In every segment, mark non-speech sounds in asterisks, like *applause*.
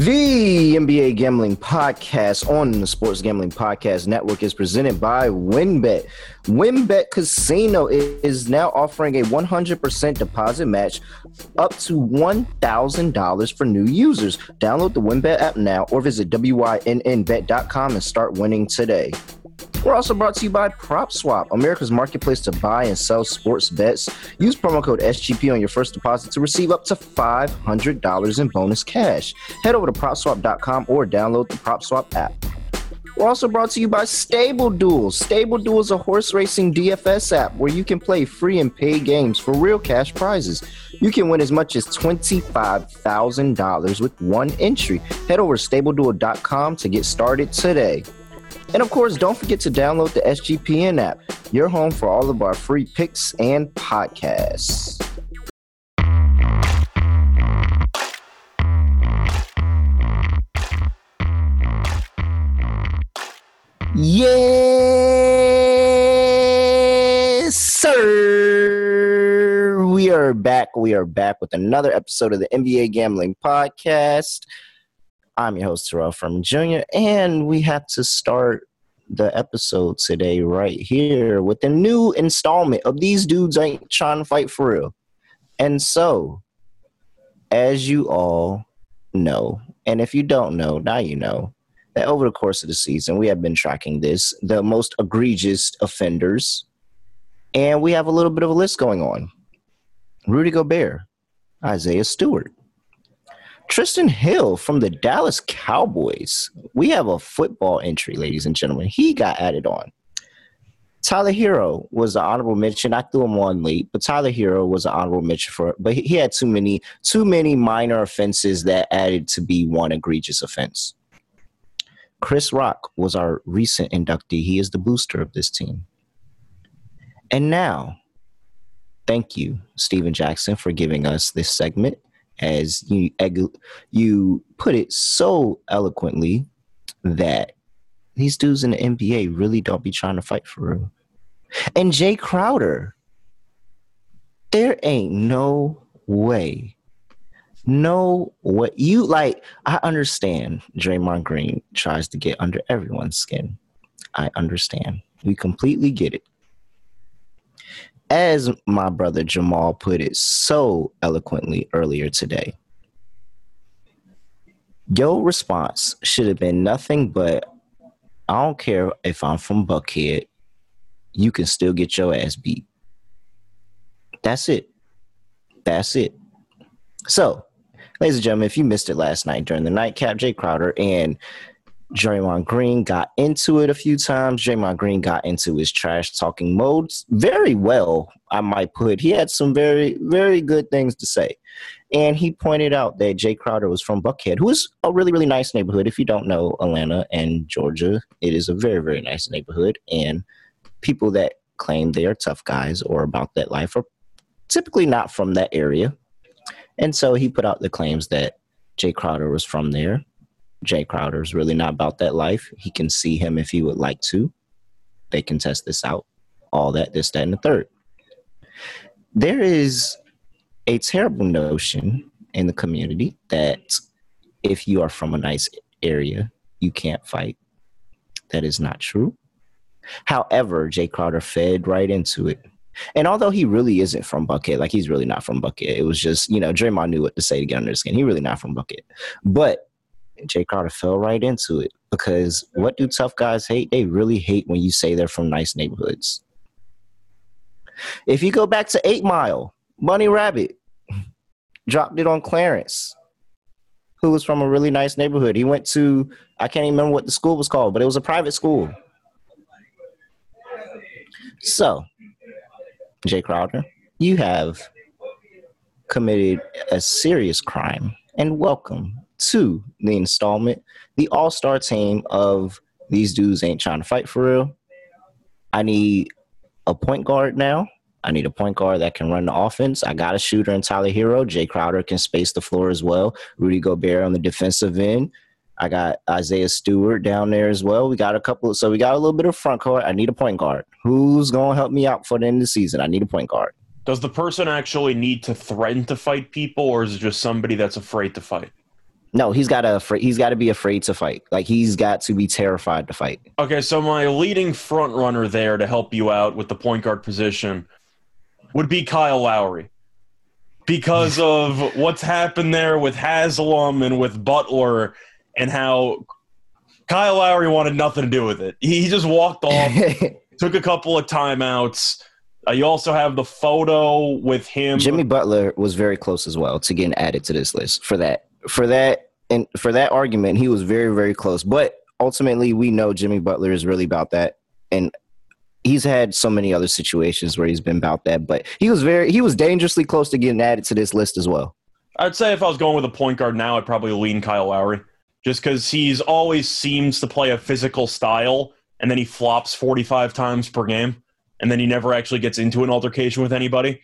The NBA Gambling Podcast on the Sports Gambling Podcast Network is presented by WynnBet. WynnBet Casino is now offering a 100% deposit match up to $1,000 for new users. Download the WynnBet app now or visit WYNNBet.com and start winning today. We're also brought to you by PropSwap, America's marketplace to buy and sell sports bets. Use promo code SGP on your first deposit to receive up to $500 in bonus cash. Head over to PropSwap.com or download the PropSwap app. We're also brought to you by Stable Duels. Stable Duels is a horse racing DFS app where you can play free and paid games for real cash prizes. You can win as much as $25,000 with one entry. Head over to StableDuel.com to get started today. And of course, don't forget to download the SGPN app, your home for all of our free picks and podcasts. Yes, sir. We are back. We are back with another episode of the NBA Gambling Podcast. I'm your host, Terrell Furman Jr., and we have to start the episode today right here with the new installment of These Dudes Ain't Trying to Fight for Real. And so, as you all know, and if you don't know, now you know, that over the course of the season, we have been tracking this, the most egregious offenders, and we have a little bit of a list going on. Rudy Gobert, Isaiah Stewart, Trysten Hill from the Dallas Cowboys. We have a football entry, ladies and gentlemen. He got added on. Tyler Herro was an honorable mention. I threw him on late, but Tyler Herro was an honorable mention for. But he had too many, too many minor offenses that added to be one egregious offense. Chris Rock was our recent inductee. He is the booster of this team. And now, thank you, Stephen Jackson, for giving us this segment as you you put it so eloquently that these dudes in the NBA really don't be trying to fight for real. And Jae Crowder, there ain't no way, no what you like. I understand Draymond Green tries to get under everyone's skin. I understand. We completely get it as my brother Jamal put it so eloquently earlier today, your response should have been nothing but I don't care if I'm from Buckhead, you can still get your ass beat. That's it. That's it. So, ladies and gentlemen, if you missed it last night during the nightcap, Jae Crowder and Draymond Green got into it a few times. Draymond Green got into his trash talking modes very well, I might put. He had some very, very good things to say. And he pointed out that Jae Crowder was from Buckhead, who is a really, really nice neighborhood. If you don't know Atlanta and Georgia, it is a very, very nice neighborhood. And people that claim they are tough guys or about that life are typically not from that area. And so he put out the claims that Jae Crowder was from there Jae Crowder is really not about that life. He can see him if he would like to. They can test this out. All that, this, that, and the third. There is a terrible notion in the community that if you are from a nice area, you can't fight. That is not true. However, Jae Crowder fed right into it. And although he really isn't from Buckhead, like he's really not from Buckhead. it was just, you know, Draymond knew what to say to get under his skin. He really not from Buckhead. But Jae Crowder fell right into it because what do tough guys hate? They really hate when you say they're from nice neighborhoods. If you go back to Eight Mile, Bunny Rabbit dropped it on Clarence, who was from a really nice neighborhood. He went to, I can't even remember what the school was called, but it was a private school. So, Jae Crowder, you have committed a serious crime and welcome to the installment, the all star team of these dudes ain't trying to fight for real. I need a point guard now. I need a point guard that can run the offense. I got a shooter in Tyler Herro. Jae Crowder can space the floor as well. Rudy Gobert on the defensive end. I got Isaiah Stewart down there as well. We got a couple, so we got a little bit of front court. I need a point guard. Who's to help me out for the end of the season? I need a point guard. Does the person actually need to threaten to fight people, or is it just somebody that's afraid to fight? No, he's got to he's got to be afraid to fight. Like he's got to be terrified to fight. Okay, so my leading front runner there to help you out with the point guard position would be Kyle Lowry. Because *laughs* of what's happened there with Haslem and with Butler and how Kyle Lowry wanted nothing to do with it. He just walked off, *laughs* took a couple of timeouts. Uh, you also have the photo with him. Jimmy Butler was very close as well to getting added to this list for that. For that and for that argument, he was very very close. But ultimately, we know Jimmy Butler is really about that, and he's had so many other situations where he's been about that. But he was very he was dangerously close to getting added to this list as well. I'd say if I was going with a point guard now, I'd probably lean Kyle Lowry, just because he's always seems to play a physical style, and then he flops forty five times per game and then he never actually gets into an altercation with anybody,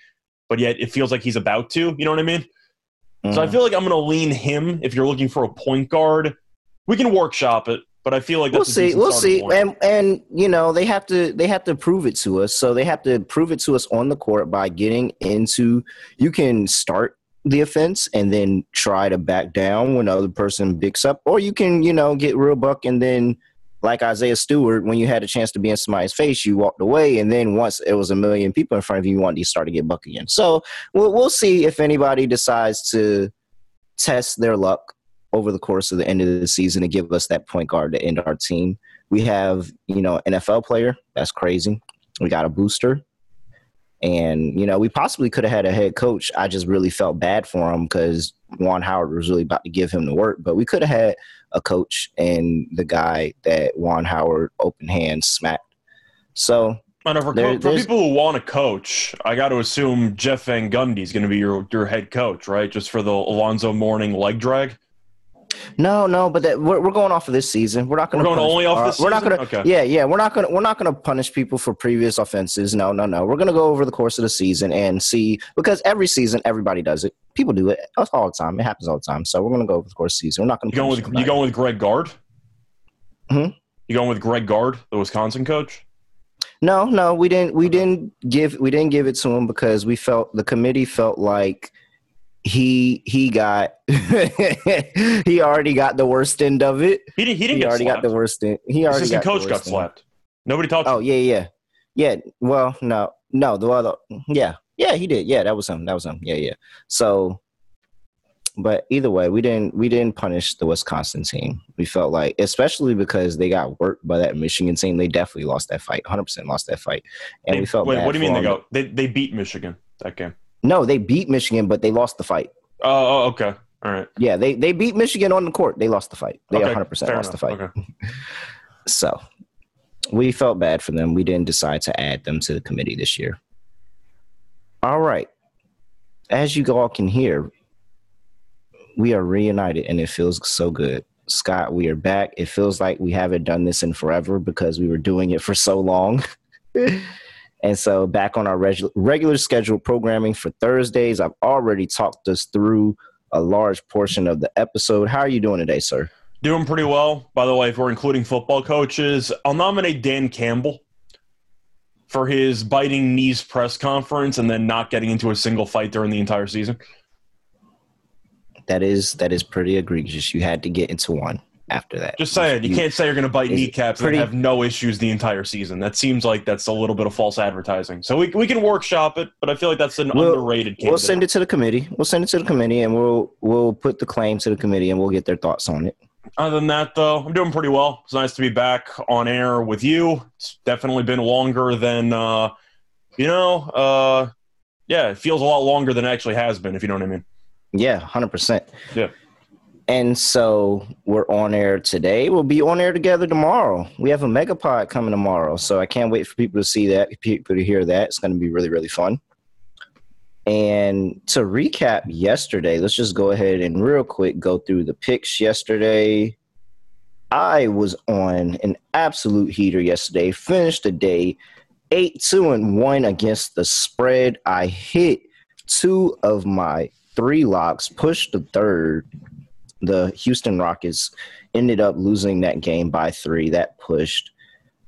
but yet it feels like he's about to. You know what I mean? Mm-hmm. So I mm-hmm. feel like I'm going to lean him if you're looking for a point guard. We can workshop it, but I feel like we'll see. We'll see, point. and and you know they have to they have to prove it to us. So they have to prove it to us on the court by getting into. You can start the offense and then try to back down when the other person picks up, or you can you know get real buck and then like Isaiah Stewart, when you had a chance to be in somebody's face, you walked away, and then once it was a million people in front of you, you wanted to start to get buck again. So we'll we'll see if anybody decides to test their luck over the course of the end of the season to give us that point guard to end our team. We have, you know, NFL player. That's crazy. We got a booster. And, you know, we possibly could have had a head coach. I just really felt bad for him because Juwan Howard was really about to give him the work. But we could have had a coach and the guy that Juwan Howard open hand smacked. So and for, there, for people who want to coach, I got to assume Jeff Van Gundy is going to be your your head coach, right? Just for the Alonzo Mourning leg drag. No, no, but that, we're, we're going off of this season. We're not going to going only off this. We're not going to. Okay. Yeah, yeah. We're not going to. We're not going to punish people for previous offenses. No, no, no. We're going to go over the course of the season and see because every season everybody does it. People do it all the time. It happens all the time. So we're going to go over the course of the season. We're not going to. You going with you going with Greg Gard? Hmm. You going with Greg Gard, the Wisconsin coach? No, no, we didn't. We didn't give. We didn't give it to him because we felt the committee felt like he he got *laughs* he already got the worst end of it. He, did, he didn't. He already slapped. got the worst end. He already Assistant got coach got slapped. Nobody talked. Oh yeah, yeah, yeah. Well, no, no. The other, yeah, yeah, he did. Yeah, that was him. That was him. Yeah, yeah. So, but either way, we didn't we didn't punish the Wisconsin team. We felt like, especially because they got worked by that Michigan team, they definitely lost that fight. Hundred percent lost that fight, and they, we felt. Wait, what do you mean they go? They they beat Michigan that game. No, they beat Michigan, but they lost the fight. Oh, oh, okay. All right. Yeah, they they beat Michigan on the court. They lost the fight. They okay, 100% lost enough. the fight. Okay. *laughs* so we felt bad for them. We didn't decide to add them to the committee this year. All right. As you all can hear, we are reunited and it feels so good. Scott, we are back. It feels like we haven't done this in forever because we were doing it for so long. *laughs* And so, back on our reg- regular scheduled programming for Thursdays, I've already talked us through a large portion of the episode. How are you doing today, sir? Doing pretty well. By the way, if we're including football coaches, I'll nominate Dan Campbell for his biting knees press conference and then not getting into a single fight during the entire season. That is that is pretty egregious. You had to get into one after that. Just saying, you, you can't say you're going to bite kneecaps pretty, and have no issues the entire season. That seems like that's a little bit of false advertising. So we, we can workshop it, but I feel like that's an we'll, underrated. Candidate. We'll send it to the committee. We'll send it to the committee, and we'll we'll put the claim to the committee, and we'll get their thoughts on it. Other than that, though, I'm doing pretty well. It's nice to be back on air with you. It's definitely been longer than, uh, you know, uh, yeah, it feels a lot longer than it actually has been, if you know what I mean. Yeah, 100%. Yeah. And so we're on air today. We'll be on air together tomorrow. We have a megapod coming tomorrow. So I can't wait for people to see that, people to hear that. It's going to be really, really fun. And to recap yesterday, let's just go ahead and real quick go through the picks yesterday. I was on an absolute heater yesterday. Finished the day 8 2 and 1 against the spread. I hit two of my three locks, pushed the third the Houston Rockets ended up losing that game by three. That pushed,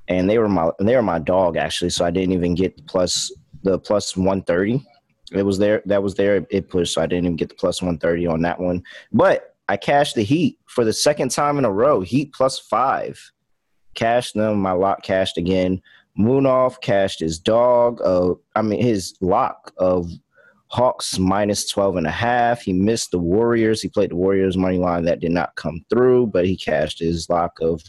and they were my they were my dog actually. So I didn't even get the plus the plus one thirty. It was there. That was there. It pushed. So I didn't even get the plus one thirty on that one. But I cashed the Heat for the second time in a row. Heat plus five. Cashed them. My lock cashed again. Munaf cashed his dog. Uh, I mean his lock of Hawks minus 12 and a half. He missed the Warriors. He played the Warriors money line that did not come through, but he cashed his lock of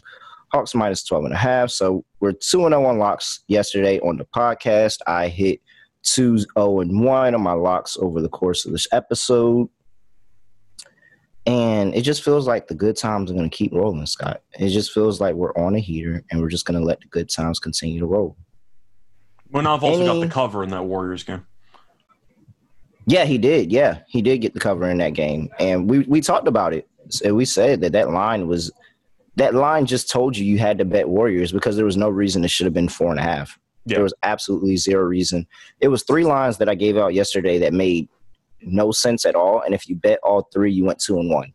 Hawks minus 12 and a half. So we're 2 and 0 on locks yesterday on the podcast. I hit 2 0 and 1 on my locks over the course of this episode. And it just feels like the good times are going to keep rolling, Scott. It just feels like we're on a heater and we're just going to let the good times continue to roll. Well, I've also Any, got the cover in that Warriors game. Yeah, he did. Yeah, he did get the cover in that game, and we we talked about it. So we said that that line was that line just told you you had to bet Warriors because there was no reason it should have been four and a half. Yeah. There was absolutely zero reason. It was three lines that I gave out yesterday that made no sense at all. And if you bet all three, you went two and one.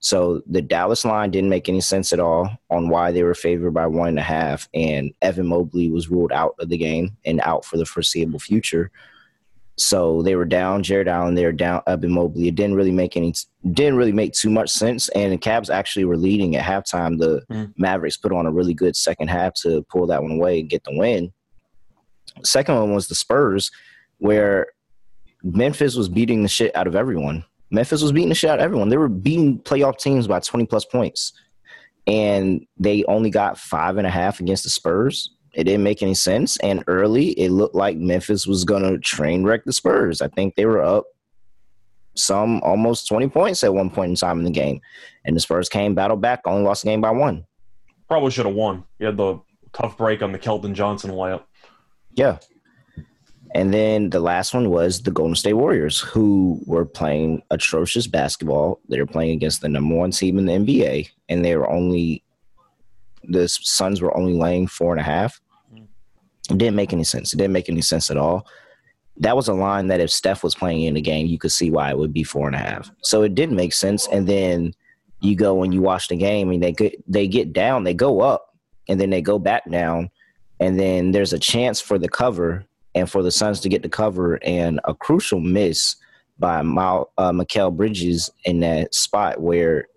So the Dallas line didn't make any sense at all on why they were favored by one and a half. And Evan Mobley was ruled out of the game and out for the foreseeable future. So they were down Jarrett Allen, they were down Evan Mobley. It didn't really make any didn't really make too much sense. And the Cavs actually were leading at halftime. The mm. Mavericks put on a really good second half to pull that one away and get the win. Second one was the Spurs, where Memphis was beating the shit out of everyone. Memphis was beating the shit out of everyone. They were beating playoff teams by 20 plus points. And they only got five and a half against the Spurs. It didn't make any sense. And early, it looked like Memphis was going to train wreck the Spurs. I think they were up some almost 20 points at one point in time in the game. And the Spurs came, battled back, only lost the game by one. Probably should have won. You had the tough break on the Keldon Johnson layup. Yeah. And then the last one was the Golden State Warriors, who were playing atrocious basketball. They were playing against the number one team in the NBA, and they were only the Suns were only laying four and a half. It didn't make any sense. It didn't make any sense at all. That was a line that if Steph was playing in the game, you could see why it would be four and a half. So it didn't make sense. And then you go and you watch the game, and they get they get down, they go up, and then they go back down, and then there's a chance for the cover and for the Suns to get the cover, and a crucial miss by Mal, uh, Mikal Bridges in that spot where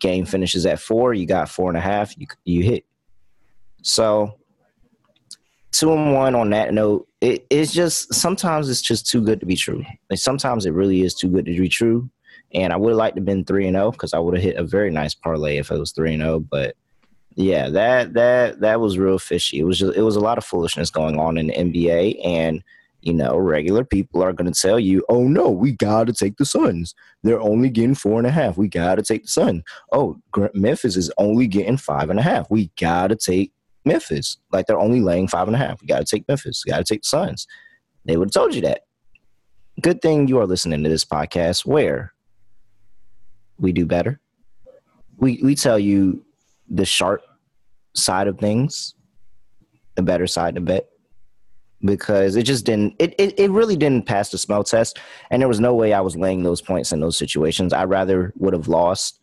game finishes at four, you got four and a half, you you hit. So two and one on that note, it, it's just sometimes it's just too good to be true. And sometimes it really is too good to be true. And I would have liked to have been three and zero oh, because I would have hit a very nice parlay if it was three and zero. Oh, but yeah, that that that was real fishy. It was just it was a lot of foolishness going on in the NBA, and you know, regular people are going to tell you, oh no, we got to take the Suns. They're only getting four and a half. We got to take the Sun. Oh, Memphis is only getting five and a half. We got to take Memphis. Like they're only laying five and a half. We got to take Memphis. We got to take the Suns. They would have told you that. Good thing you are listening to this podcast where we do better. We, we tell you the sharp side of things, the better side to bet because it just didn't it, it, it really didn't pass the smell test. And there was no way i was laying those points in those situations. I rather would have lost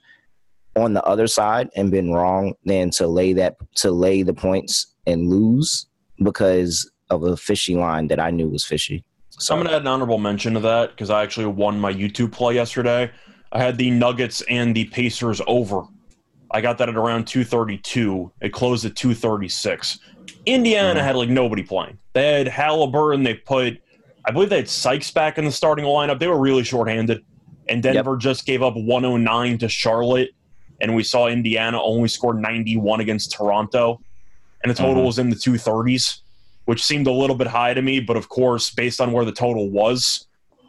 on the other side and been wrong than to lay that to lay the points and lose because of a fishy line that i knew was fishy. So i'm going to add an honorable mention to that because i actually won my youtube play yesterday. I had the nuggets and the pacers over. I got that at around 232 it closed at 236 Indiana mm-hmm. had like nobody playing. They had Haliburton. They put, I believe they had Sykes back in the starting lineup. They were really shorthanded. And Denver yep. just gave up 109 to Charlotte. And we saw Indiana only score 91 against Toronto. And the total mm-hmm. was in the 230s, which seemed a little bit high to me. But of course, based on where the total was,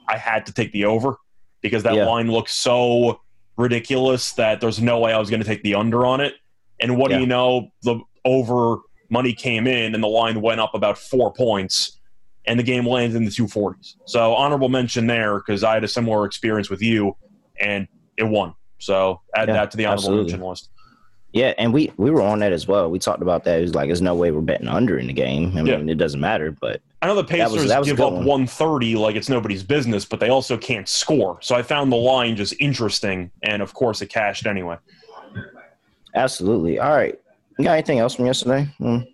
I had to take the over because that yeah. line looked so ridiculous that there's no way I was going to take the under on it. And what yeah. do you know? The over money came in and the line went up about four points and the game landed in the 240s. So honorable mention there because I had a similar experience with you and it won. So add yeah, that to the honorable absolutely. mention list. Yeah, and we we were on that as well. We talked about that. It was like there's no way we're betting under in the game. I mean, yeah. it doesn't matter, but I know the Pacers that was, that was give up one. 130 like it's nobody's business, but they also can't score. So I found the line just interesting, and of course it cashed anyway. Absolutely. All right. You got anything else from yesterday? Mm,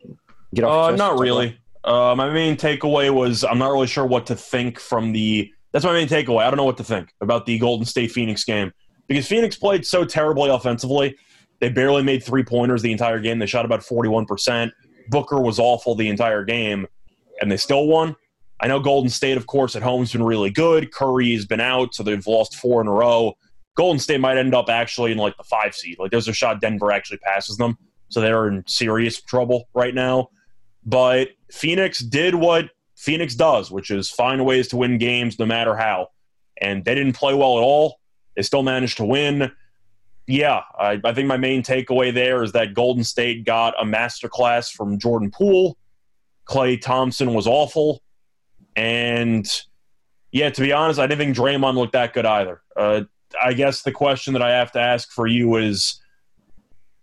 get off. Uh, not really. Uh, my main takeaway was I'm not really sure what to think from the. That's my main takeaway. I don't know what to think about the Golden State Phoenix game because Phoenix played so terribly offensively. They barely made three pointers the entire game. They shot about 41%. Booker was awful the entire game, and they still won. I know Golden State, of course, at home has been really good. Curry's been out, so they've lost four in a row. Golden State might end up actually in like the five seed. Like there's a shot Denver actually passes them, so they're in serious trouble right now. But Phoenix did what Phoenix does, which is find ways to win games no matter how. And they didn't play well at all. They still managed to win. Yeah, I, I think my main takeaway there is that Golden State got a masterclass from Jordan Poole. Klay Thompson was awful. And yeah, to be honest, I didn't think Draymond looked that good either. Uh, I guess the question that I have to ask for you is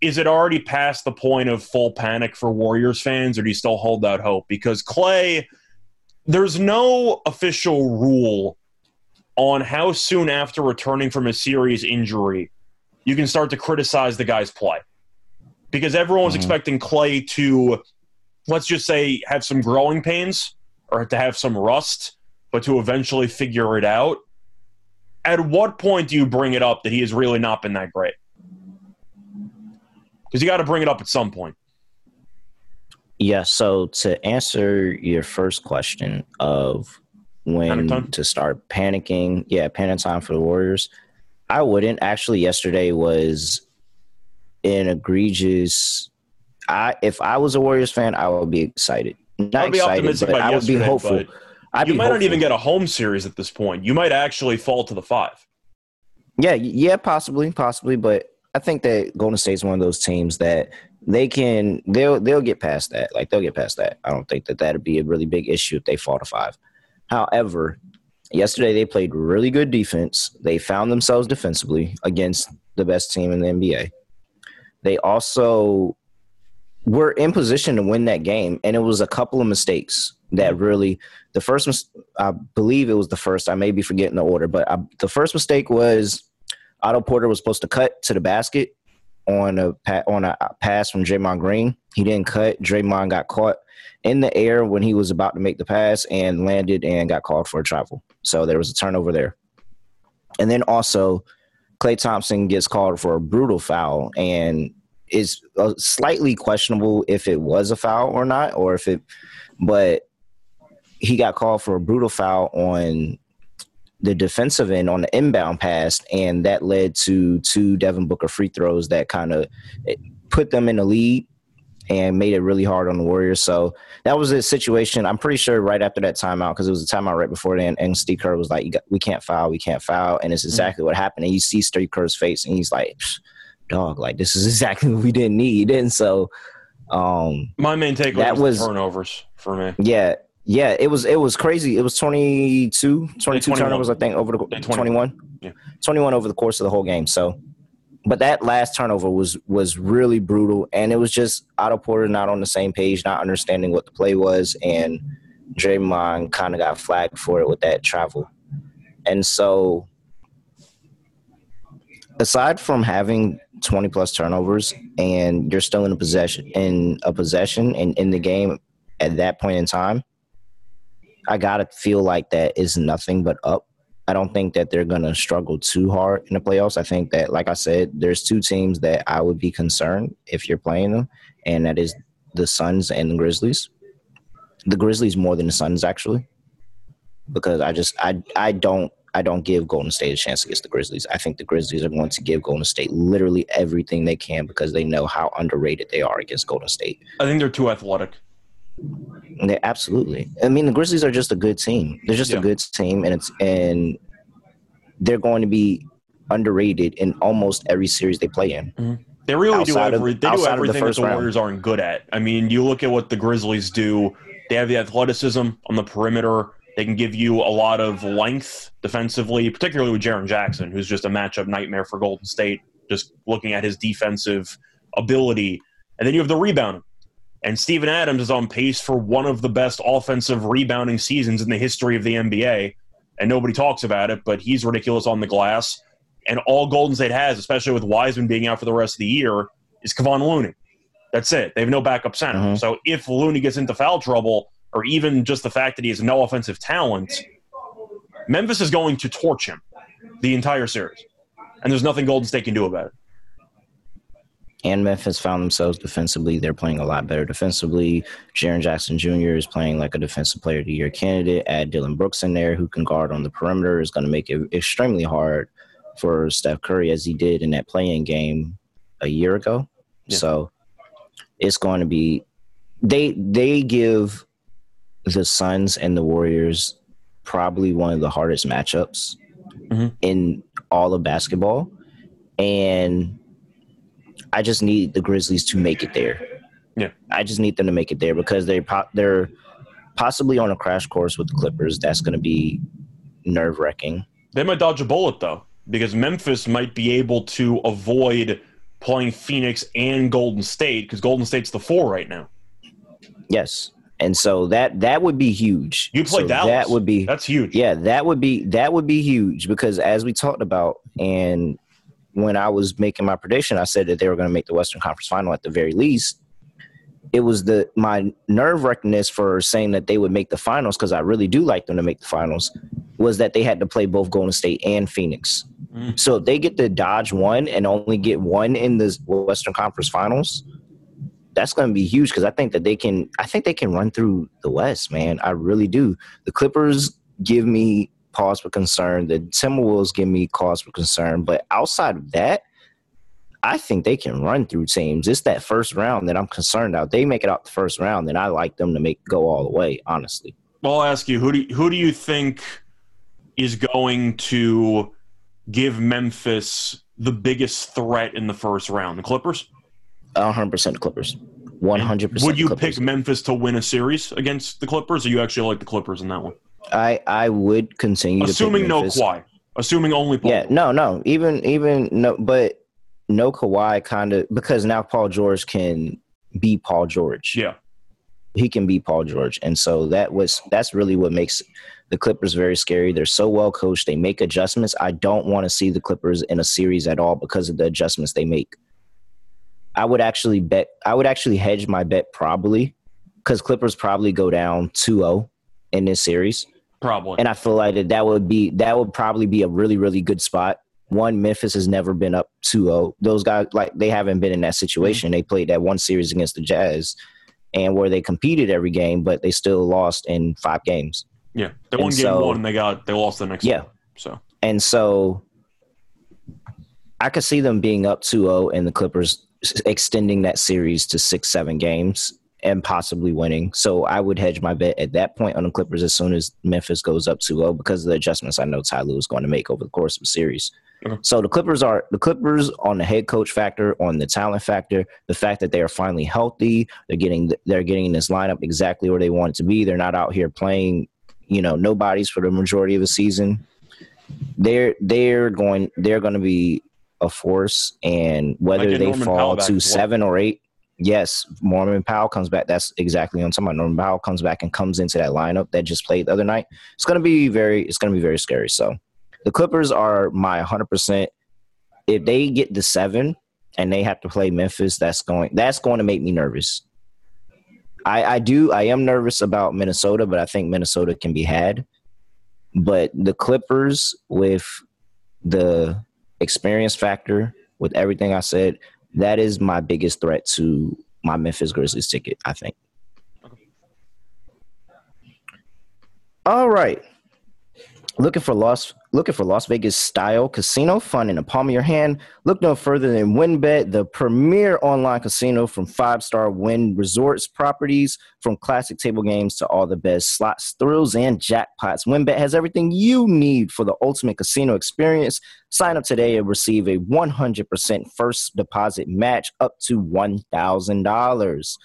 is it already past the point of full panic for Warriors fans, or do you still hold out hope? Because Klay, there's no official rule on how soon after returning from a serious injury you can start to criticize the guy's play. Because everyone's mm-hmm. expecting Klay to, let's just say, have some growing pains or to have some rust, but to eventually figure it out. At what point do you bring it up that he has really not been that great? Because you got to bring it up at some point. Yeah. So to answer your first question of when to start panicking, yeah, panic time for the Warriors. I wouldn't actually. Yesterday was an egregious. I if I was a Warriors fan, I would be excited. Not I'd be excited, optimistic but I would be hopeful. I'd you might hopeful. not even get a home series at this point. You might actually fall to the five. Yeah, yeah, possibly, possibly, but I think that Golden State's one of those teams that they can they'll they'll get past that. Like they'll get past that. I don't think that that'd be a really big issue if they fall to five. However, yesterday they played really good defense. They found themselves defensively against the best team in the NBA. They also were in position to win that game, and it was a couple of mistakes that really. The first, I believe it was the first. I may be forgetting the order, but I, the first mistake was Otto Porter was supposed to cut to the basket on a on a pass from Draymond Green. He didn't cut. Draymond got caught in the air when he was about to make the pass and landed and got called for a travel. So there was a turnover there. And then also, Klay Thompson gets called for a brutal foul and is uh, slightly questionable if it was a foul or not, or if it, but he got called for a brutal foul on the defensive end on the inbound pass, and that led to two Devin Booker free throws that kind of put them in the lead and made it really hard on the Warriors. So that was a situation. I'm pretty sure right after that timeout, because it was a timeout right before then, and Steve Kerr was like, got, "We can't foul, we can't foul," and it's mm-hmm. exactly mm-hmm. what happened. And you see Steve Kerr's face, and he's like, "Dog, like this is *laughs* exactly what we didn't need." And so, um, my main takeaway that was, was turnovers for me. Yeah, yeah, it was it was crazy. It was 22, 22 turnovers, I think, over the 21. Yeah. 21 over the course of the whole game. So but that last turnover was was really brutal, and it was just Otto Porter not on the same page, not understanding what the play was, and Draymond kind of got flagged for it with that travel, and so aside from having 20 plus turnovers and you're still in a possession in a possession and in the game at that point in time i gotta feel like that is nothing but up I don't think that they're to struggle too hard in the playoffs. I think that, like I said, there's two teams that I would be concerned if you're playing them, and that is the Suns and the Grizzlies. The Grizzlies more than the Suns, actually, because I just I I don't I don't give Golden State a chance against the Grizzlies. I think the Grizzlies are going to give Golden State literally everything they can because they know how underrated they are against Golden State. I think they're too athletic. They absolutely. I mean, the Grizzlies are just a good team. They're just yeah. a good team, and it's and they're going to be underrated in almost every series they play in. Mm-hmm. They really do every, of, they do everything the that the Warriors round. aren't good at. I mean, you look at what the Grizzlies do. They have the athleticism on the perimeter. They can give you a lot of length defensively, particularly with Jaren Jackson, who's just a matchup nightmare for Golden State. Just looking at his defensive ability, and then you have the rebounding. And Steven Adams is on pace for one of the best offensive rebounding seasons in the history of the NBA. And nobody talks about it, but he's ridiculous on the glass. And all Golden State has, especially with Wiseman being out for the rest of the year, is Kevon Looney. That's it. They have no backup center. Mm-hmm. So if Looney gets into foul trouble, or even just the fact that he has no offensive talent, Memphis is going to torch him the entire series. and there's nothing Golden State can do about it. And Memphis found themselves defensively. They're play-in a lot better defensively. Jaren Jackson Jr. is playing like a defensive player of the year candidate. Add Dillon Brooks in there who can guard on the perimeter is going to make it extremely hard for Steph Curry as he did in that playing game a year ago. Yeah. So it's going to be they they give the Suns and the Warriors probably one of the hardest matchups Mhm. in all of basketball. And I just need the Grizzlies to make it there. Yeah. I just need them to make it there because they po- they're possibly on a crash course with the Clippers. That's going to be nerve wracking. They might dodge a bullet though, because Memphis might be able to avoid playing Phoenix and Golden State because Golden State's the four right now. Yes, and so that that would be huge. You play So Dallas. That would be That's huge. yeah. That would be that would be huge because as we talked about and when I was making my prediction, I said that they were going to make the Western Conference Final at the very least. It was the my nerve wrackingness for saying that they would make the finals because I really do like them to make the finals was that they had to play both Golden State and Phoenix. Mm. So if they get to dodge one and only get one in the Western Conference Finals, that's going to be huge because I think that they can. I think they can run through the West, man. I really do. The Clippers give me cause for concern. The Timberwolves give me cause for concern. But outside of that, I think they can run through teams. It's that first round that I'm concerned about. They make it out the first round, then I like them to make go all the way. Honestly, Well, I'll ask you who do you, who do you think is going to give Memphis the biggest threat in the first round? The Clippers. 100 percent Clippers. 100. percent Would you pick Memphis to win a series against the Clippers, or you actually like the Clippers in that one? I I would continue. Assuming no. Kawhi. Assuming only Paul. Yeah, no, no. Even even no, but no Kawhi kind of because now Paul George can be Paul George. Yeah. He can be Paul George, and so that was that's really what makes the Clippers very scary. They're so well coached. They make adjustments. I don't want to see the Clippers in a series at all because of the adjustments they make. I would actually bet. I would actually hedge my bet probably because Clippers probably go down 2-0 in this series. Probably. And I feel like that, that would be that would probably be a really really good spot. One, Memphis has never been up 2-0. Those guys like they haven't been in that situation. Mm-hmm. They played that one series against the Jazz, and where they competed every game, but they still lost in five games. yeah. They and won game so- one and they got they lost the next Yeah. one. So And so I could see them being up 2-0 and the Clippers extending that series to six, seven games and possibly winning. So I would hedge my bet at that point on the Clippers as soon as Memphis goes up 2-0 because of the adjustments I know Ty Lue is going to make over the course of the series. Okay. So the Clippers are the Clippers on the head coach factor, on the talent factor, the fact that they are finally healthy, they're getting they're getting this lineup exactly where they want it to be. They're not out here playing, you know, nobodies for the majority of the season they're they're going they're going to be a force and whether get they Norman fall to seven or eight yes norman powell comes back. That's exactly on somebody norman powell comes back and comes into that lineup that just played the other night. It's to be very it's to be very scary. So the clippers are my 100% if they get the seven and they have to play memphis that's going that's going to make me nervous. I, I do I am nervous about Minnesota, but I think Minnesota can be had. But the Clippers, with the experience factor, with everything I said, that is my biggest threat to my Memphis Grizzlies ticket, I think. All right. Looking for Las looking for Las Vegas style casino fun in the palm of your hand. Look no further than WynnBet, the premier online casino from five-star Wynn Resorts properties, from classic table games to all the best slots, thrills, and jackpots. WynnBet has everything you need for the ultimate casino experience. Sign up today and receive a 100% first deposit match up to $1,000.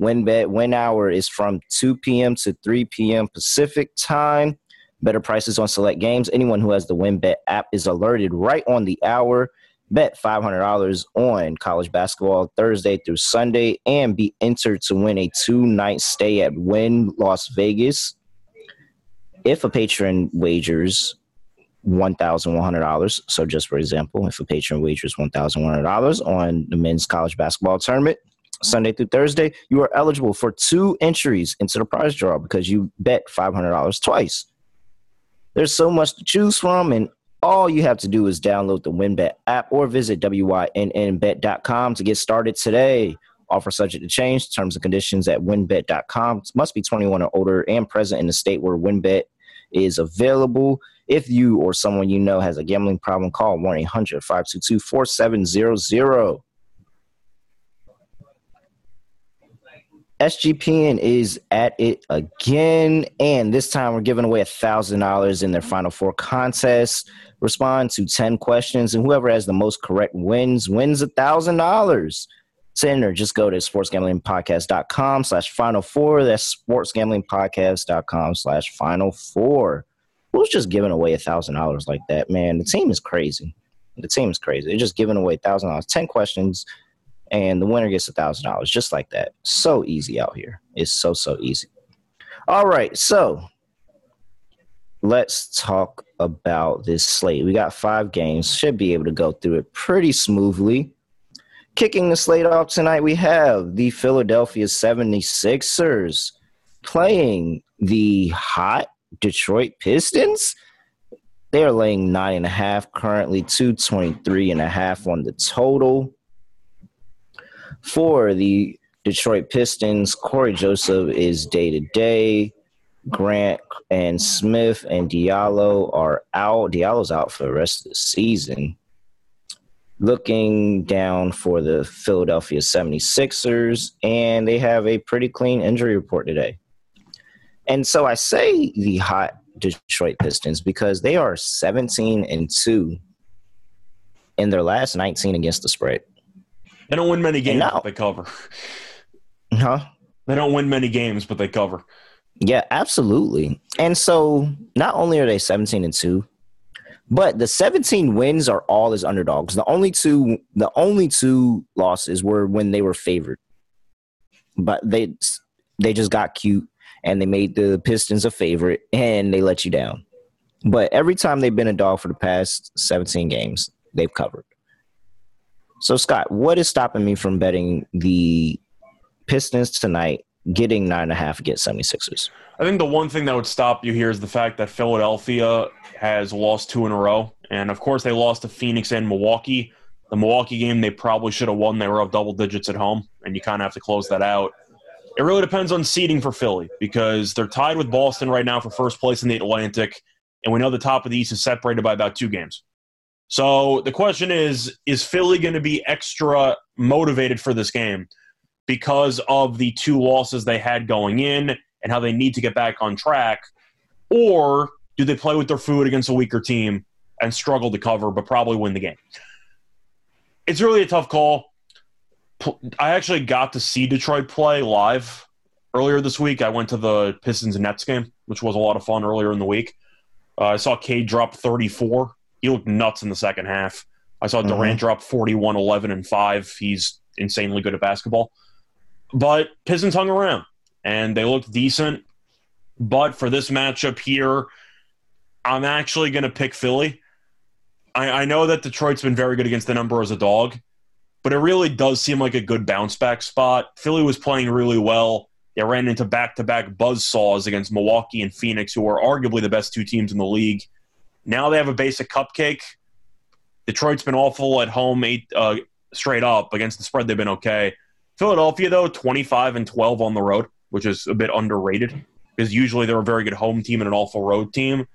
WynnBet win hour is from 2 p.m. to 3 p.m. Pacific time. Better prices on select games. Anyone who has the WynnBet app is alerted right on the hour. Bet $500 on college basketball Thursday through Sunday and be entered to win a two night stay at Wynn Las Vegas. If a patron wagers $1,100, so just for example, if a patron wagers $1,100 on the men's college basketball tournament, Sunday through Thursday, you are eligible for two entries into the prize draw because you bet $500 twice. There's so much to choose from, and All you have to do is download the WynnBet app or visit wynnbet.com to get started today. Offer subject to change. Terms and conditions at wynnbet.com. Must be 21 or older and present in the state where WynnBet is available. If you or someone you know has a gambling problem, call 1 800 522 4700. SGPN is at it again, and this time we're giving away a thousand dollars in their Final Four contest. Respond to ten questions, and whoever has the most correct wins wins a thousand dollars. To enter, just go to sportsgamblingpodcast.com slash final four. That's sportsgamblingpodcast.com slash final four. Who's just giving away a thousand dollars like that, man? The team is crazy. The team is crazy. They're just giving away thousand dollars. Ten questions and the winner gets a thousand dollars just like that. So easy out here. It's so so easy. All right so let's talk about this slate. We got five games. Should be able to go through it pretty smoothly. Kicking the slate off tonight we have the philadelphia 76ers playing the hot detroit pistons. They are laying nine and a half currently 223 and a half on the total for the Detroit Pistons, Cory Joseph is day to day. Grant and Smith and Diallo are out. Diallo's out for the rest of the season. Looking down for the Philadelphia 76ers, and they have a pretty clean injury report today. And so I say the hot Detroit Pistons because they are 17 and 2 in their last 19 against the spread. They don't win many games, but they cover. Huh? They don't win many games, but they cover. Yeah, absolutely. And so not only are they 17 and 2, but the 17 wins are all as underdogs. The only two the only two losses were when they were favored. But they they just got cute and they made the Pistons a favorite and they let you down. But every time they've been a dog for the past 17 games, they've covered. So, Scott, what is stopping me from betting the Pistons tonight, getting nine and a half against 76ers? I think the one thing that would stop you here is the fact that Philadelphia has lost two in a row. And of course, they lost to Phoenix and Milwaukee. The Milwaukee game, they probably should have won. They were up double digits at home, and you kind of have to close that out. It really depends on seeding for Philly because they're tied with Boston right now for first place in the Atlantic, and we know the top of the East is separated by about two games. So the question is is Philly going to be extra motivated for this game because of the two losses they had going in and how they need to get back on track? Or do they play with their food against a weaker team and struggle to cover but probably win the game? It's really a tough call. I actually got to see Detroit play live earlier this week. I went to the Pistons and Nets game, which was a lot of fun earlier in the week. Uh, I saw Cade drop 34 he looked nuts in the second half. I saw Durant mm-hmm. drop 41, 11, and 5. He's insanely good at basketball. But Pistons hung around and they looked decent. But for this matchup here, I'm actually going to pick Philly. I, I, know that Detroit's been very good against the number as a dog, but it really does seem like a good bounce back spot. Philly was playing really well. They ran into back to back buzz saws against Milwaukee and Phoenix, who are arguably the best two teams in the league. Now they have a basic cupcake. Detroit's been awful at home, eight uh, straight up against the spread. They've been okay. Philadelphia though, twenty five and twelve on the road, which is a bit underrated because usually they're a very good home team and an awful road team.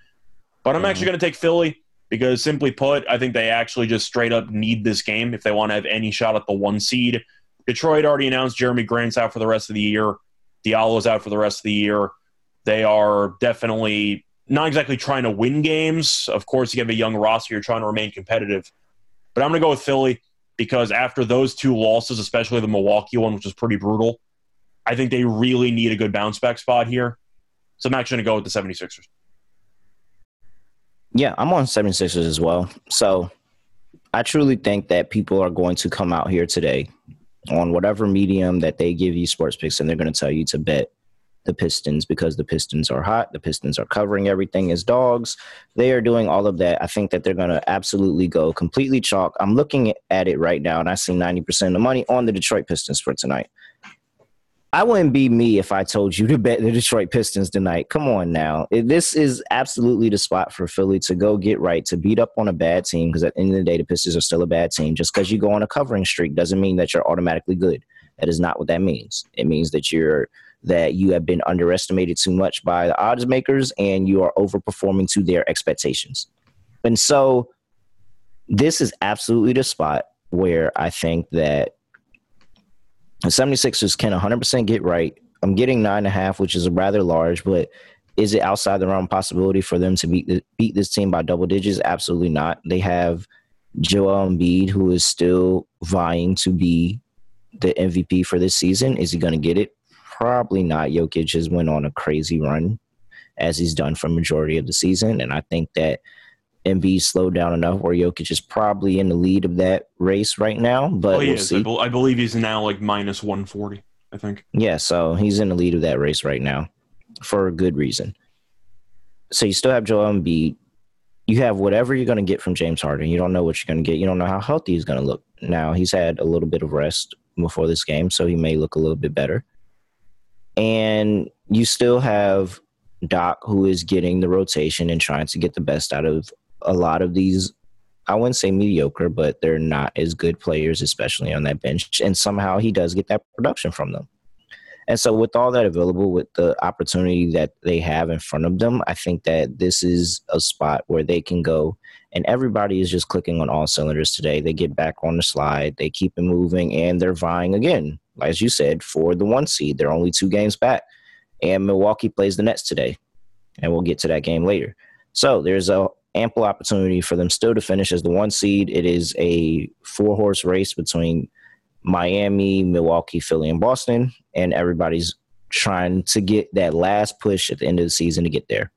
But I'm mm-hmm. actually going to take Philly because, simply put, I think they actually just straight up need this game if they want to have any shot at the one seed. Detroit already announced Jerami Grant's out for the rest of the year. Diallo's out for the rest of the year. They are definitely not exactly trying to win games. Of course, you have a young roster, you're trying to remain competitive. But I'm going to go with Philly because after those two losses, especially the Milwaukee one, which was pretty brutal, I think they really need a good bounce back spot here. So I'm actually going to go with the 76ers. Yeah, I'm on 76ers as well. So I truly think that people are going to come out here today on whatever medium that they give you sports picks and they're going to tell you to bet the Pistons because the Pistons are hot. The Pistons are covering everything as dogs. They are doing all of that. I think that they're going to absolutely go completely chalk. I'm looking at it right now, and I see 90% of the money on the Detroit Pistons for tonight. I wouldn't be me if I told you to bet the Detroit Pistons tonight. Come on now. This is absolutely the spot for Philly to go get right, to beat up on a bad team, because at the end of the day, the Pistons are still a bad team. Just because you go on a covering streak doesn't mean that you're automatically good. That is not what that means. It means that you're that you have been underestimated too much by the odds makers and you are overperforming to their expectations. And so this is absolutely the spot where I think that the 76ers can 100% get right. I'm getting nine and a half, which is rather large, but is it outside the realm possibility for them to beat the, beat this team by double digits? Absolutely not. They have Joel Embiid, who is still vying to be the MVP for this season. Is he going to get it? Probably not. Jokic has went on a crazy run, as he's done for majority of the season, and I think that Embiid slowed down enough where Jokic is probably in the lead of that race right now. But Oh, we'll is. see. I, bel I believe he's now like minus 140, I think. Yeah, so he's in the lead of that race right now for a good reason. So you still have Joel Embiid. You have whatever you're going to get from James Harden. You don't know what you're going to get. You don't know how healthy he's going to look. Now, he's had a little bit of rest before this game, so he may look a little bit better. And you still have Doc, who is getting the rotation and trying to get the best out of a lot of these. I wouldn't say mediocre, but they're not as good players, especially on that bench. And somehow he does get that production from them. And so, with all that available, with the opportunity that they have in front of them, I think that this is a spot where they can go. And everybody is just clicking on all cylinders today. They get back on the slide, they keep it moving, and they're vying again, as you said, for the one seed. They're only two games back. And Milwaukee plays the Nets today. And we'll get to that game later. So, there's a ample opportunity for them still to finish as the one seed. It is a four horse race between Miami, Milwaukee, Philly, and Boston, and everybody's trying to get that last push at the end of the season to get there,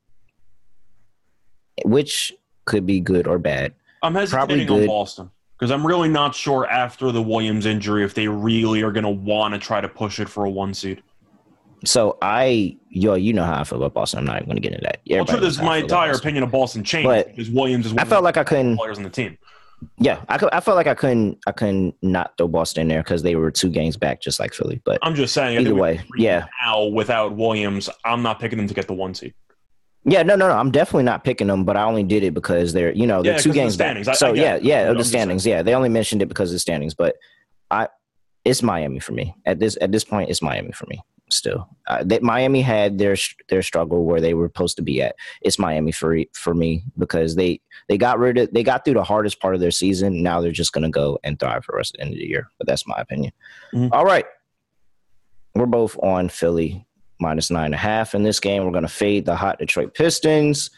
which could be good or bad. I'm hesitating good. on Boston because I'm really not sure after the Williams injury if they really are going to want to try to push it for a one seed. So I, yo, you know how I feel about Boston. I'm not even going to get into that. Well, Everybody true, this my entire Boston. opinion of Boston changed But because Williams is one I of felt the like I couldn't. players on the team. Yeah, I, could, I felt like I couldn't. I couldn't not throw Boston in there because they were two games back, just like Philly. But I'm just saying. Either way, yeah. Now without Williams, I'm not picking them to get the one seed. Yeah, no, no, no. I'm definitely not picking them, but I only did it because they're, you know, they're Yeah, two 'cause of the games back. standings. I- So I get yeah, yeah, of the standings. Yeah, they only mentioned it because of the standings, but I, it's Miami for me at this at this point. It's Miami for me still. Uh, that Miami had their their struggle where they were supposed to be at. It's Miami for for me because they they got rid of they got through the hardest part of their season. Now they're just gonna go and thrive for us at the end of the year. But that's my opinion. Mhm. All right, we're both on Philly minus nine and a half in this game. We're gonna fade the hot Detroit Pistons.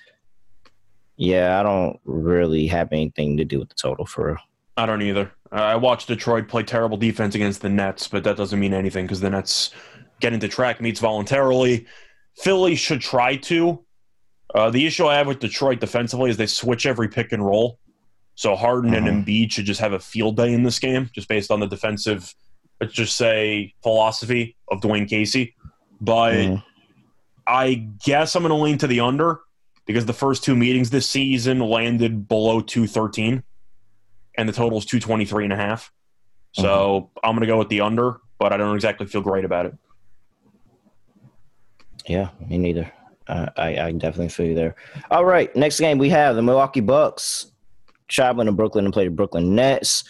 Yeah, I don't really have anything to do with the total for real. I don't either. I watched Detroit play terrible defense against the Nets, but that doesn't mean anything because the Nets get into track meets voluntarily. Philly should try to. Uh, the issue I have with Detroit defensively is they switch every pick and roll. So Harden Mhm. and Embiid should just have a field day in this game, just based on the defensive, let's just say, philosophy of Dwane Casey. But Mhm. I guess I'm going to lean to the under because the first two meetings this season landed below 213 and the total is 223 and a half. So I'm going to go with the under, but I don't exactly feel great about it. Yeah, me neither. Uh, I, I definitely feel you there. All right, next game we have the Milwaukee Bucks traveling to Brooklyn to play the Brooklyn Nets.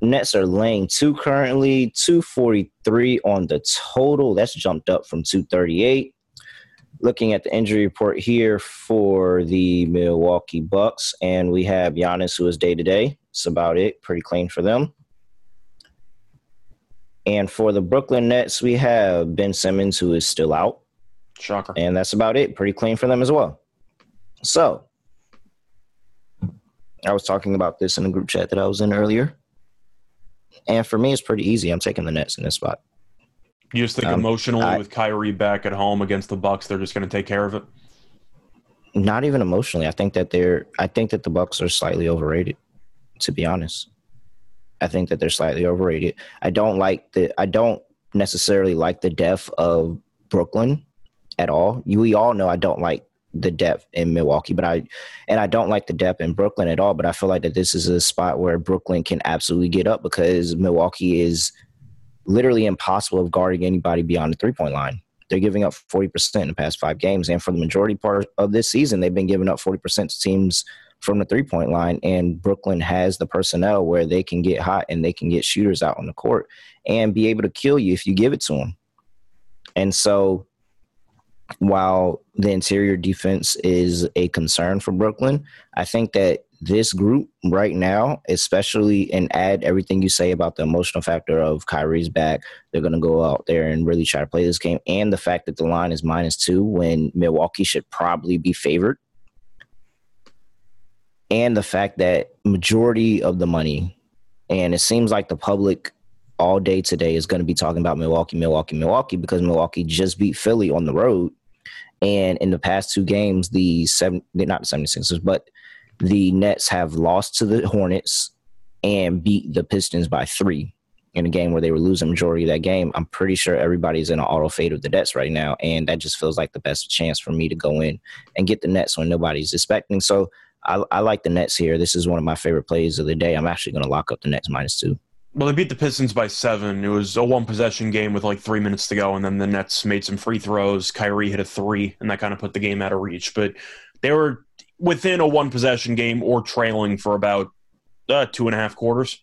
Nets are laying two currently, 243 on the total. That's jumped up from 238. Looking at the injury report here for the Milwaukee Bucks, and we have Giannis, who is day to day. That's about it. Pretty clean for them. And for the Brooklyn Nets, we have Ben Simmons, who is still out. Shocker. And that's about it. Pretty clean for them as well. So, I was talking about this in the group chat that I was in earlier. And for me, it's pretty easy. I'm taking the Nets in this spot. You just think Um, emotionally I- with Kyrie back at home against the Bucks, they're just going to take care of it. Not even emotionally. I think that they're. I think that the Bucks are slightly overrated. To be honest, I think that they're slightly overrated. I don't like the. I don't necessarily like the depth of Brooklyn at all. You, we all know I don't like the depth in Milwaukee, but I and I don't like the depth in Brooklyn at all. But I feel like that this is a spot where Brooklyn can absolutely get up because Milwaukee is literally impossible of guarding anybody beyond the three point line. They're giving up 40% in the past five games. And for the majority part of this season, they've been giving up 40% to teams from the three point line. And Brooklyn has the personnel where they can get hot and they can get shooters out on the court and be able to kill you if you give it to them. And so while the interior defense is a concern for Brooklyn, I think that this group right now, especially and add everything you say about the emotional factor of Kyrie's back, they're going to go out there and really try to play this game, and the fact that the line is minus two when Milwaukee should probably be favored, and the fact that majority of the money, and it seems like the public all day today is going to be talking about Milwaukee, Milwaukee, Milwaukee because Milwaukee just beat Philly on the road. And in the past two games, the seven, not the 76ers, but the Nets have lost to the Hornets and beat the Pistons by three in a game where they were losing majority of that game. I'm pretty sure everybody's in an auto fade of the Nets right now, and that just feels like the best chance for me to go in and get the Nets when nobody's expecting. So I, I like the Nets here. This is one of my favorite plays of the day. I'm actually going to lock up the Nets minus two. Well, they beat the Pistons by seven. It was a one possession game with like three minutes to go, and then the Nets made some free throws. Kyrie hit a three, and that kind of put the game out of reach. But they were within a one possession game or trailing for about uh, two and a half quarters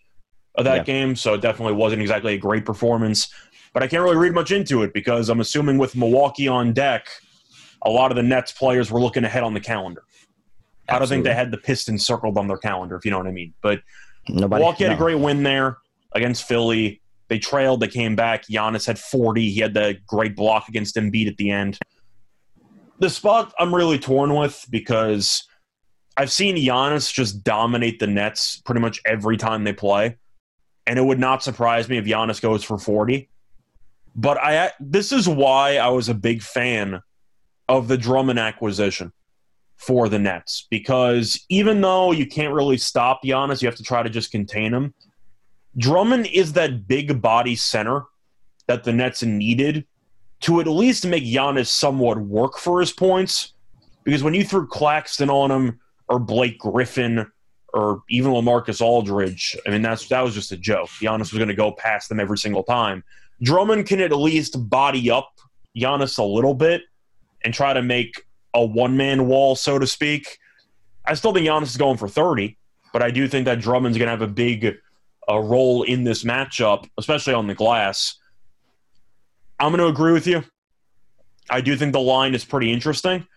of that yeah. game. So it definitely wasn't exactly a great performance. But I can't really read much into it because I'm assuming with Milwaukee on deck, a lot of the Nets players were looking ahead on the calendar. Absolutely. I don't think they had the Pistons circled on their calendar, if you know what I mean. But Nobody, Milwaukee had no. a great win there against Philly. They trailed, they came back. Giannis had 40. He had the great block against Embiid at the end. The spot I'm really torn with because I've seen Giannis just dominate the Nets pretty much every time they play. And it would not surprise me if Giannis goes for 40. But I this is why I was a big fan of the Drummond acquisition for the Nets because even though you can't really stop Giannis, you have to try to just contain him. Drummond is that big body center that the Nets needed to at least make Giannis somewhat work for his points. Because when you threw Claxton on him or Blake Griffin or even LaMarcus Aldridge, I mean that's that was just a joke. Giannis was going to go past them every single time. Drummond can at least body up Giannis a little bit and try to make a one man wall, so to speak. I still think Giannis is going for 30, but I do think that Drummond's going to have a big a role in this matchup, especially on the glass. I'm going to agree with you. I do think the line is pretty interesting,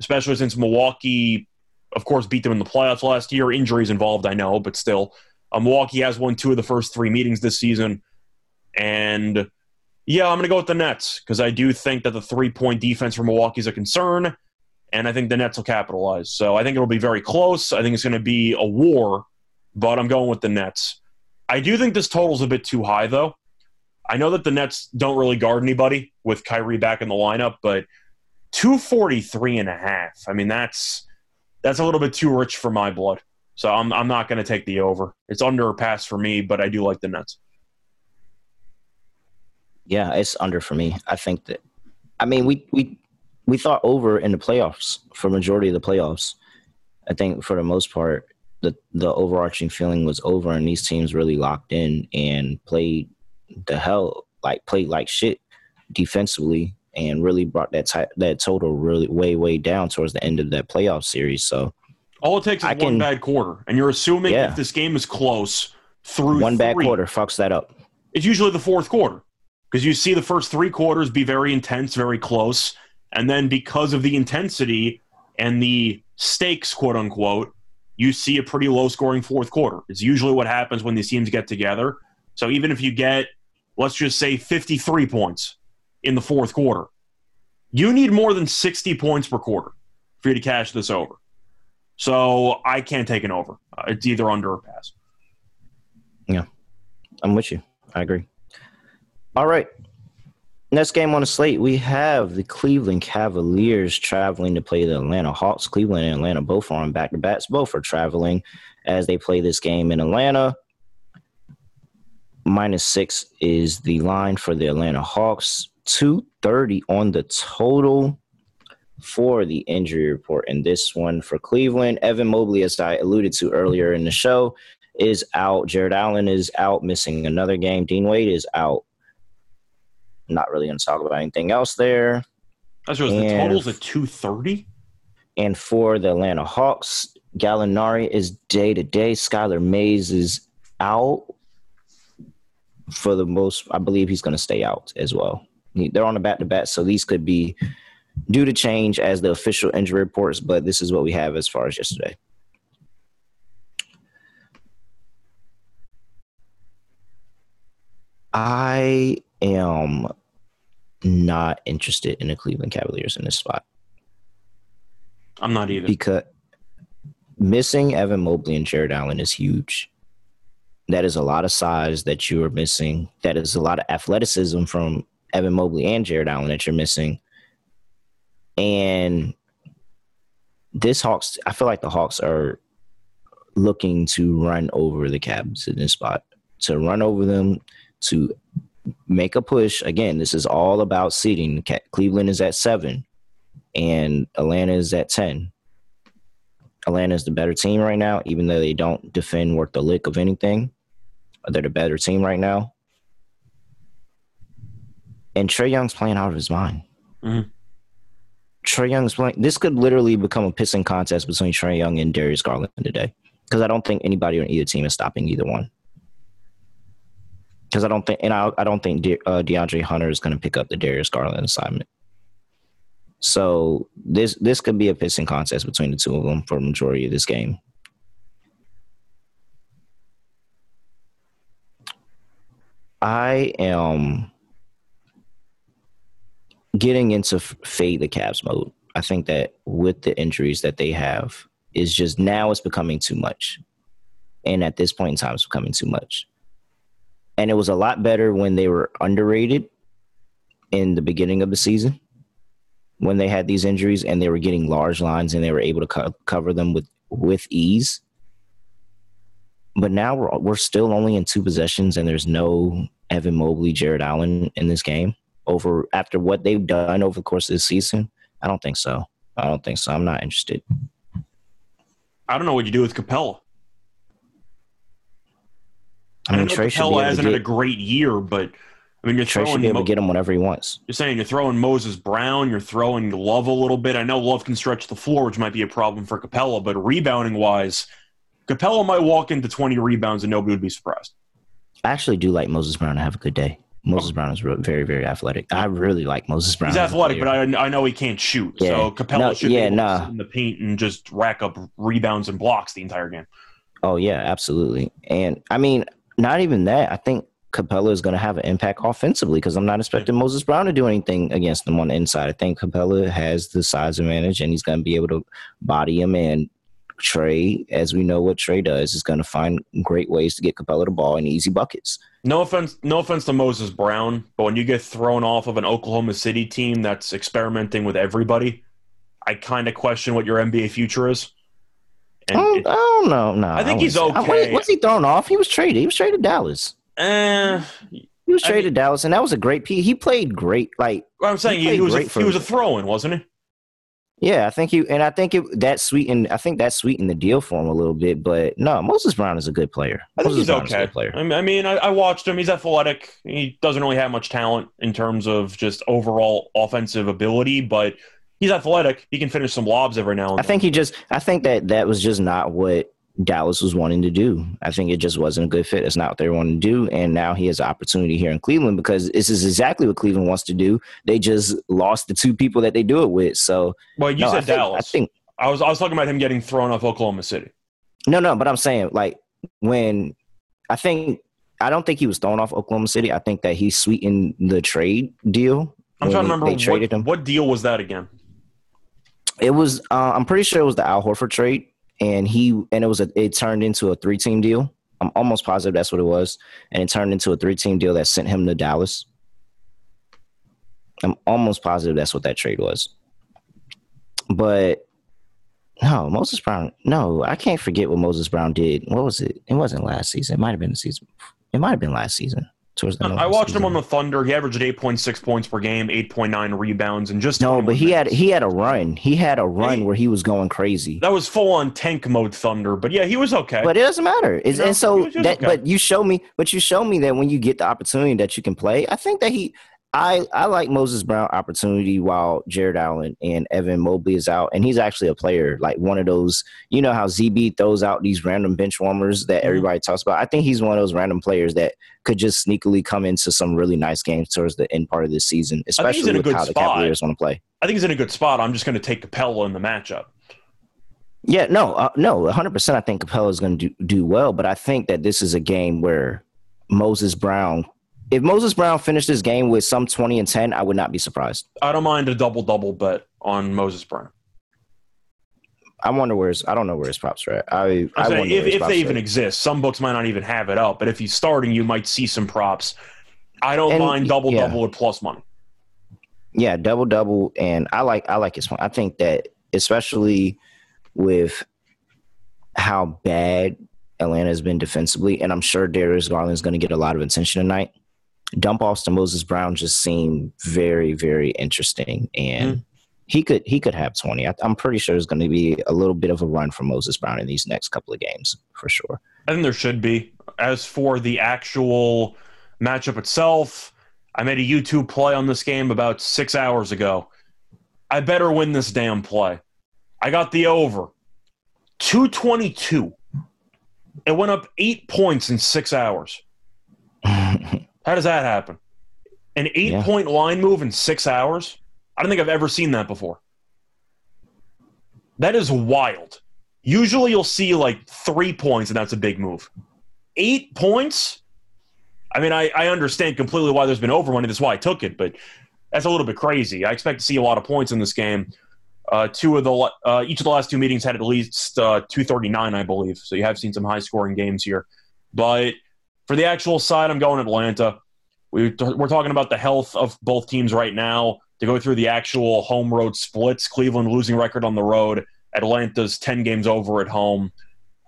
especially since Milwaukee, of course, beat them in the playoffs last year. Injuries involved, I know, but still. Uh, Milwaukee has won two of the first three meetings this season. And yeah, I'm going to go with the Nets because I do think that the three point defense for Milwaukee is a concern. And I think the Nets will capitalize. So I think it'll be very close. I think it's going to be a war, but I'm going with the Nets. I do think this total's a bit too high, though. I know that the Nets don't really guard anybody with Kyrie back in the lineup, but 243 and a half. I mean, that's that's a little bit too rich for my blood. So I'm I'm not going to take the over. It's under a pass for me, but I do like the Nets. Yeah, it's under for me. I think that I mean, we we we thought over in the playoffs for majority of the playoffs. I think for the most part, the the overarching feeling was over, and these teams really locked in and played the hell like played like shit defensively, and really brought that ty- that total really way way down towards the end of that playoff series. So all it takes is I one can, bad quarter, and you're assuming yeah. if this game is close through one three, bad quarter fucks that up. It's usually the fourth quarter because you see the first three quarters be very intense, very close, and then because of the intensity and the stakes, quote unquote, you see a pretty low scoring fourth quarter. It's usually what happens when these teams get together. So even if you get, let's just say, 53 points in the fourth quarter, you need more than 60 points per quarter for you to cash this over. So I can't take an over. Uh, it's either under or pass. Yeah, I'm with you. I agree. All right. Next game on the slate, we have the Cleveland Cavaliers traveling to play the Atlanta Hawks. Cleveland and Atlanta both are on back to backs. Both are traveling as they play this game in Atlanta. Minus six is the line for the Atlanta Hawks. 230 on the total for the injury report. And this one for Cleveland. Evan Mobley, as I alluded to earlier in the show, is out. Jarrett Allen is out, missing another game. Dean Wade is out Not really going to talk about anything else there. That shows the totals at 230. And for the Atlanta Hawks, Gallinari is day to day. Skylar Mays is out for the most. I believe he's going to stay out as well. They're on a back to back, so these could be due to change as the official injury reports. But this is what we have as far as yesterday. I am not interested in the Cleveland Cavaliers in this spot I'm not either. because missing Evan Mobley and Jarrett Allen is huge. That is a lot of size that you are missing. That is a lot of athleticism from Evan Mobley and Jarrett Allen that you're missing. And this Hawks, I feel like the Hawks are looking to run over the Cavs in this spot, to run over them, to make a push. Again, this is all about seeding. Cleveland is at seven, and Atlanta is at 10. Atlanta is the better team right now, even though they don't defend worth the lick of anything. They're the better team right now. And Trae Young's playing out of his mind. Mhm. Trae Young's playing. This could literally become a pissing contest between Trae Young and Darius Garland today. Because I don't think anybody on either team is stopping either one. Because I don't think, and I, I don't think De, uh, DeAndre Hunter is going to pick up the Darius Garland assignment. So this this could be a pissing contest between the two of them for the majority of this game. I am getting into fade the Cavs mode. I think that with the injuries that they have, is just now it's becoming too much, and at this point in time, it's becoming too much. And it was a lot better when they were underrated in the beginning of the season when they had these injuries and they were getting large lines and they were able to co- cover them with with ease. But now we're we're still only in two possessions and there's no Evan Mobley, Jarrett Allen in this game. Over after what they've done over the course of this season, I don't think so. I don't think so. I'm not interested. I don't know what you do with Capela. I I, mean, know Trae should be Capela hasn't to had a great year, but I mean, you're Trae should throwing be able Mo- to get him whenever he wants. you're saying you're throwing Moses Brown, you're throwing Love a little bit. I know Love can stretch the floor, which might be a problem for Capela, but rebounding wise, Capela might walk into 20 rebounds and nobody would be surprised. I actually do like Moses Brown to have a good day. Moses Brown is very, very athletic. I really like Moses Brown. He's athletic, but I, I know he can't shoot. Yeah. So Capela No, should be yeah, able to nah. in the paint and just rack up rebounds and blocks the entire game. Oh yeah, absolutely. And I mean, not even that. I think Capela is going to have an impact offensively because I'm not expecting Moses Brown to do anything against them on the inside. I think Capela has the size advantage and he's going to be able to body him. And Trae, as we know what Trae does, is going to find great ways to get Capela the ball in easy buckets. No offense, no offense to Moses Brown, but when you get thrown off of an Oklahoma City team that's experimenting with everybody, I kind of question what your NBA future is. I And don't, it- I don't know. No, I think wouldn't he's say- okay. Was he thrown off? He was traded. He was traded to Dallas. eh, He was I traded mean- to Dallas, and that was a great piece. He played great. Like I'm saying He he, was a, he was a throw-in, wasn't he? Yeah, I think he and I think it that sweetened. I think that sweetened the deal for him a little bit. But no, Moses Brown is a good player. I think Moses he's Brown okay. player. I mean, I, mean I, I watched him. He's athletic. He doesn't really have much talent in terms of just overall offensive ability, but he's athletic. He can finish some lobs every now and I then. think he just. I think that that was just not what Dallas was wanting to do. I think it just wasn't a good fit. It's not what they wanted to do. And now he has an opportunity here in Cleveland because this is exactly what Cleveland wants to do. They just lost the two people that they do it with. So Well, you no, said I think, Dallas. I think I was I was talking about him getting thrown off Oklahoma City. No, no, but I'm saying like when I think I don't think he was thrown off Oklahoma City. I think that he sweetened the trade deal. I'm trying to remember they traded what, him. what deal was that again? It was uh, I'm pretty sure it was the Al Horford trade, and he and it was a it turned into a three team deal. I'm almost positive that's what it was, and it turned into a three team deal that sent him to Dallas. I'm almost positive that's what that trade was. But no, Moses Brown. No, I can't forget what Moses Brown did. What was it? It wasn't last season. It might have been the season. It might have been last season. Towards the end I watched him on the Thunder. He averaged 8.6 points per game, 8.9 rebounds, and just No, but he had he had a run. He had a run He- where he was going crazy. that was full on tank mode Thunder. But yeah, he was okay. But it doesn't matter. It's, No, and so he was- he was that, okay. but you show me, but you show me that when you get the opportunity that you can play, I think that he, I, I like Moses Brown opportunity while Jarrett Allen and Evan Mobley is out, and he's actually a player like one of those. You know how ZB throws out these random bench warmers that Mhm. everybody talks about. I think he's one of those random players that could just sneakily come into some really nice games towards the end part of this season, especially in a with good how the spot. Cavaliers want to play. I think he's in a good spot. I'm just going to take Capela in the matchup. Yeah, no, uh, no, 100%. I think Capela is going to do, do well, but I think that this is a game where Moses Brown, if Moses Brown finished this game with some 20 and 10, I would not be surprised. I don't mind a double double bet on Moses Brown. I wonder where his, I don't know where his props are at. I, I'm saying wonder if, if they even at. exist, some books might not even have it up. But if he's starting, you might see some props. I don't And, mind double yeah. double with plus money. Yeah, double double, and I like I like his point. I think that especially with how bad Atlanta has been defensively, and I'm sure Darius Garland is going to get a lot of attention tonight. Dump offs to Moses Brown just seem very very interesting, and mm. he could he could have 20. I, I'm pretty sure there's going to be a little bit of a run for Moses Brown in these next couple of games for sure. I think there should be. As for the actual matchup itself, I made a YouTube play on this game about six hours ago. I better win this damn play. I got the over 222. It went up eight points in six hours. How does that happen? An eight Yeah. point line move in six hours? I don't think I've ever seen that before. That is wild. Usually you'll see like three points and that's a big move. Eight points? I mean, I, I understand completely why there's been over money. That's why I took it, but that's a little bit crazy. I expect to see a lot of points in this game. Uh, two of the uh, each of the last two meetings had at least uh, 239, I believe. So you have seen some high scoring games here. But for the actual side, I'm going Atlanta. We, we're talking about the health of both teams right now. To go through the actual home road splits, Cleveland losing record on the road. Atlanta's 10 games over at home.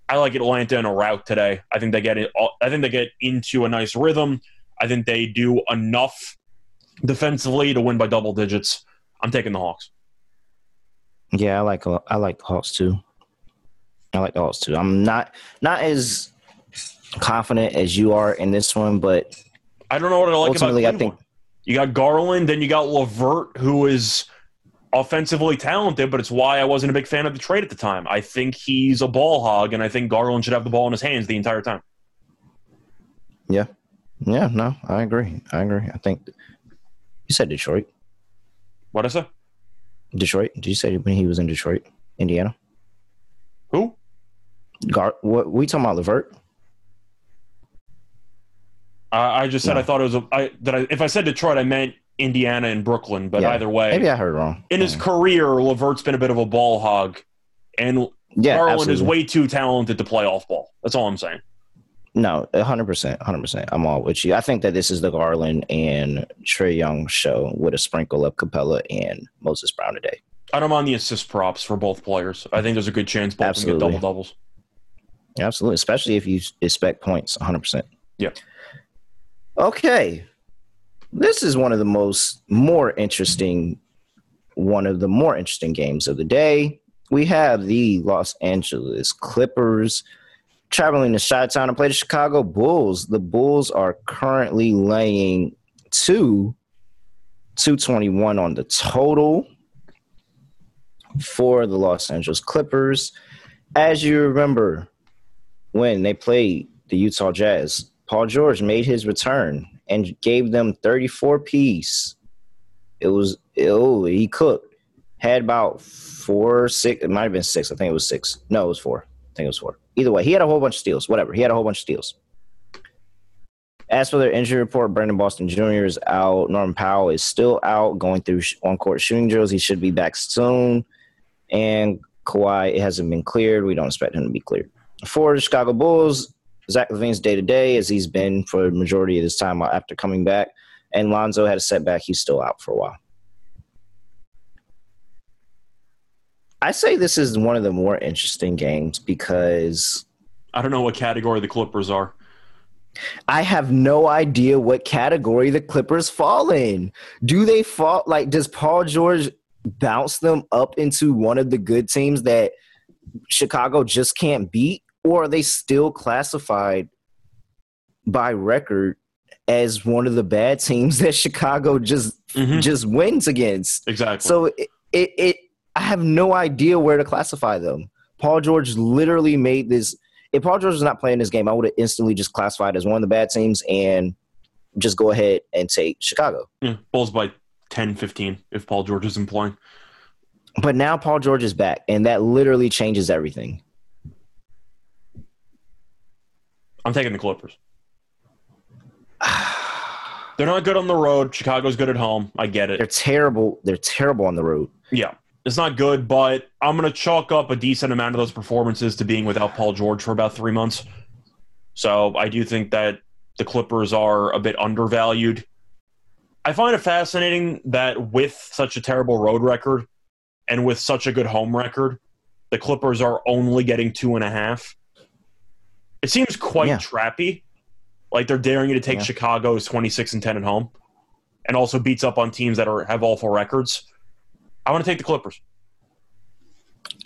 I like Atlanta in a route today. I think they get it. I think they get into a nice rhythm. I think they do enough defensively to win by double digits. I'm taking the Hawks. Yeah, I like I like the Hawks too. I like the Hawks too. I'm not not as confident as you are in this one, but I don't know what I like Ultimately, about I think- you got Garland, then you got LeVert, who is offensively talented, but it's why I wasn't a big fan of the trade at the time. I think he's a ball hog, and I think Garland should have the ball in his hands the entire time. yeah, yeah, no, I agree. I agree. I think you said Detroit. What I say? Detroit. Did you say when he was in Detroit, Indiana? Who? Gar- what we talking about? LeVert? I I just said No. I thought it was a. I, that I, if I said Detroit, I meant Indiana and Brooklyn. But Yeah. either way, Maybe I heard wrong. in his career, LeVert's been a bit of a ball hog, and yeah, Garland is way too talented to play off ball. That's all I'm saying. No, hundred percent, hundred percent. I'm all with you. I think that this is the Garland and Trae Young show with a sprinkle of Capela and Moses Brown today. I don't mind the assist props for both players. I think there's a good chance both of them get double doubles. Absolutely, especially if you expect points, 100%. Yeah. Okay. This is one of the most more interesting one of the more interesting games of the day. We have the Los Angeles Clippers traveling to Chi-Town to play the Chicago Bulls. The Bulls are currently laying 2 221 on the total for the Los Angeles Clippers. As you remember, when they played the Utah Jazz, Paul George made his return and gave them 34 piece. It was oh he cooked. Had about four, six. It might have been six. I think it was six. No, it was four. I think it was four. Either way, he had a whole bunch of steals. Whatever. He had a whole bunch of steals. As for their injury report, Brandon Boston Jr. is out. Norman Powell is still out, going through on court shooting drills. He should be back soon. And Kawhi, it hasn't been cleared. We don't expect him to be cleared. For the Chicago Bulls, Zach LaVine's day to day, as he's been for the majority of his time after coming back. And Lonzo had a setback. He's still out for a while. I say this is one of the more interesting games because I don't know what category the Clippers are. I have no idea what category the Clippers fall in. Do they fall like does Paul George bounce them up into one of the good teams that Chicago just can't beat or are they still classified by record as one of the bad teams *laughs* that Chicago just Mhm. just wins against. Exactly. So it, it, it I have no idea where to classify them. Paul George literally made this. If Paul George was not playing this game, I would have instantly just classified as one of the bad teams and just go ahead and take Chicago. yeah, Bulls by 10, 15 if Paul George isn't playing. But now Paul George is back, and that literally changes everything. I'm taking the Clippers. They're not good on the road. Chicago's good at home. I get it. They're terrible. They're terrible on the road. Yeah. It's not good, but I'm going to chalk up a decent amount of those performances to being without Paul George for about three months. So I do think that the Clippers are a bit undervalued. I find it fascinating that with such a terrible road record and with such a good home record, the Clippers are only getting two and a half. It seems quite Yeah. trappy. Like they're daring you to take Yeah. Chicago's 26 and 10 at home and also beats up on teams that are have awful records. I want to take the Clippers.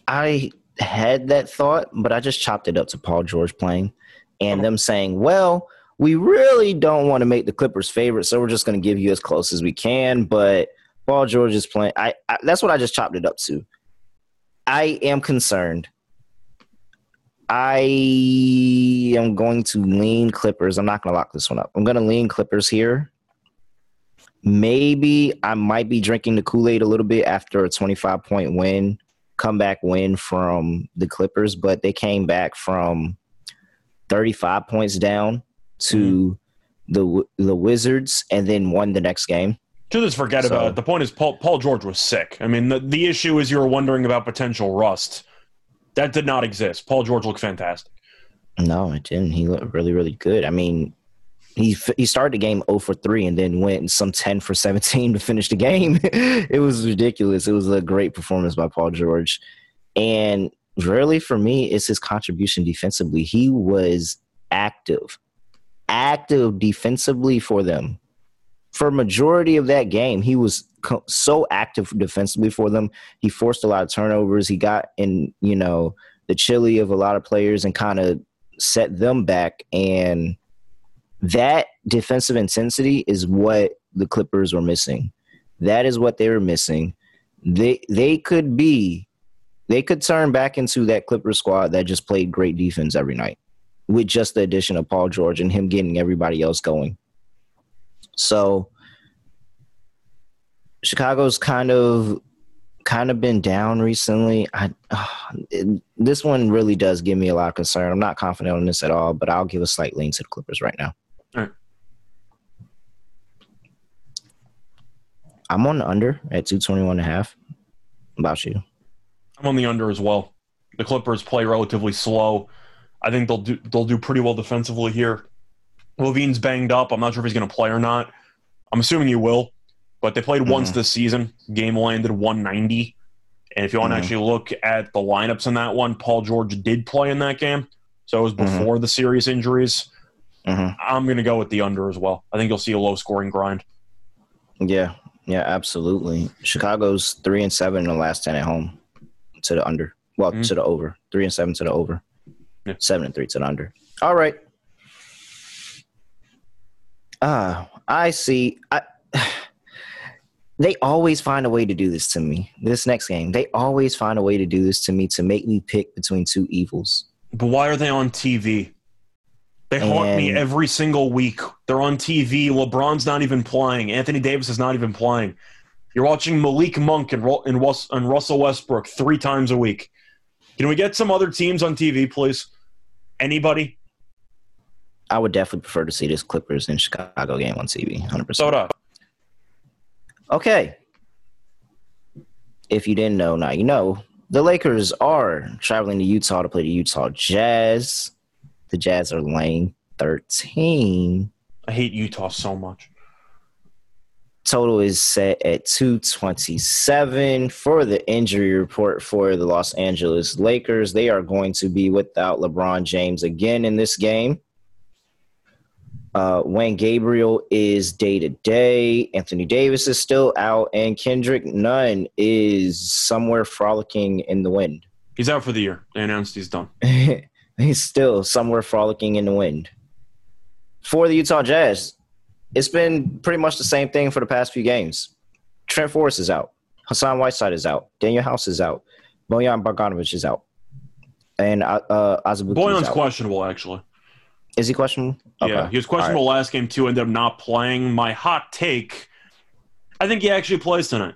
I had that thought, but I just chopped it up to Paul George playing and Oh. them saying, well, we really don't want to make the Clippers favorite, so we're just going to give you as close as we can. But Paul George is playing. I, I that's what I just chopped it up to. I am concerned. I am going to lean Clippers. I'm not going to lock this one up. I'm going to lean Clippers here. Maybe I might be drinking the Kool Aid a little bit after a 25 point win comeback win from the Clippers, but they came back from 35 points down to mm-hmm. the the Wizards and then won the next game. To just forget So- about it. The point is, Paul, Paul George was sick. I mean, the, the issue is you were wondering about potential rust. That did not exist. Paul George looked fantastic. No, it didn't. He looked really, really good. I mean, he he started the game 0 for 3 and then went some 10 for 17 *laughs* to finish the game. *laughs* it was ridiculous. It was a great performance by Paul George. And really, for me, it's his contribution defensively. He was active, active defensively for them. For majority of that game, he was co- so active defensively for them. He forced a lot of turnovers. He got in, you know, the chili of a lot of players and kind of set them back. And that defensive intensity is what the Clippers were missing. That is what they were missing. They they could be they could turn back into that Clipper squad that just played great defense every night with just the addition of Paul George and him getting everybody else going. So Chicago's kind of kind of been down recently. I uh, it- this one really does give me a lot of concern. I'm not confident on this at all, but I'll give a slight lean to the Clippers right now. All right. I'm on the under at 221 and a half. About you. I'm on the under as well. The Clippers play relatively slow. I think they'll do they'll do pretty well defensively here. LaVine's banged up. I'm not sure if he's going to play or not. I'm assuming he will, but they played once Mhm. this season. Game landed 190. And if you want Mhm. to actually look at the lineups in that one, Paul George did play in that game. So it was Mhm. before the serious injuries. Mhm. I'm going to go with the under as well. I think you'll see a low scoring grind. Yeah, yeah, absolutely. Chicago's three and seven in the last ten at home to the under. Well, Mhm. to the over. Three and seven to the over. Yeah. Seven and three to the under. All right. Ah, I see. I, *sighs* they always find a way to do this to me. This next game, they always find a way to do this to me to make me pick between two evils. But why are they on TV? They haunt me every single week. They're on TV. LeBron's not even playing. Anthony Davis is not even playing. You're watching Malik Monk and, and, and Russell Westbrook three times a week. Can we get some other teams on TV, please? Anybody? I would definitely prefer to see this Clippers in Chicago game on TV. Hundred percent. Okay. If you didn't know, now you know. The Lakers are traveling to Utah to play the Utah Jazz. The Jazz are laying 13. I hate Utah so much. Total is set at 227 for the injury report for the Los Angeles Lakers. They are going to be without LeBron James again in this game. Uh, Wenyen Gabriel is day to day. Anthony Davis is still out, and Kendrick Nunn is somewhere frolicking in the wind. He's out for the year. They announced he's done. *laughs* He's still somewhere frolicking in the wind. For the Utah Jazz, it's been pretty much the same thing for the past few games. Trent Forrest is out. Hassan Whiteside is out. Danuel House is out. Bojan Bogdanovic is out. And uh, uh is out. questionable, actually. Is he questionable? Yeah, Okay. he was questionable last game too. Ended up not playing. My hot take: I think he actually plays tonight.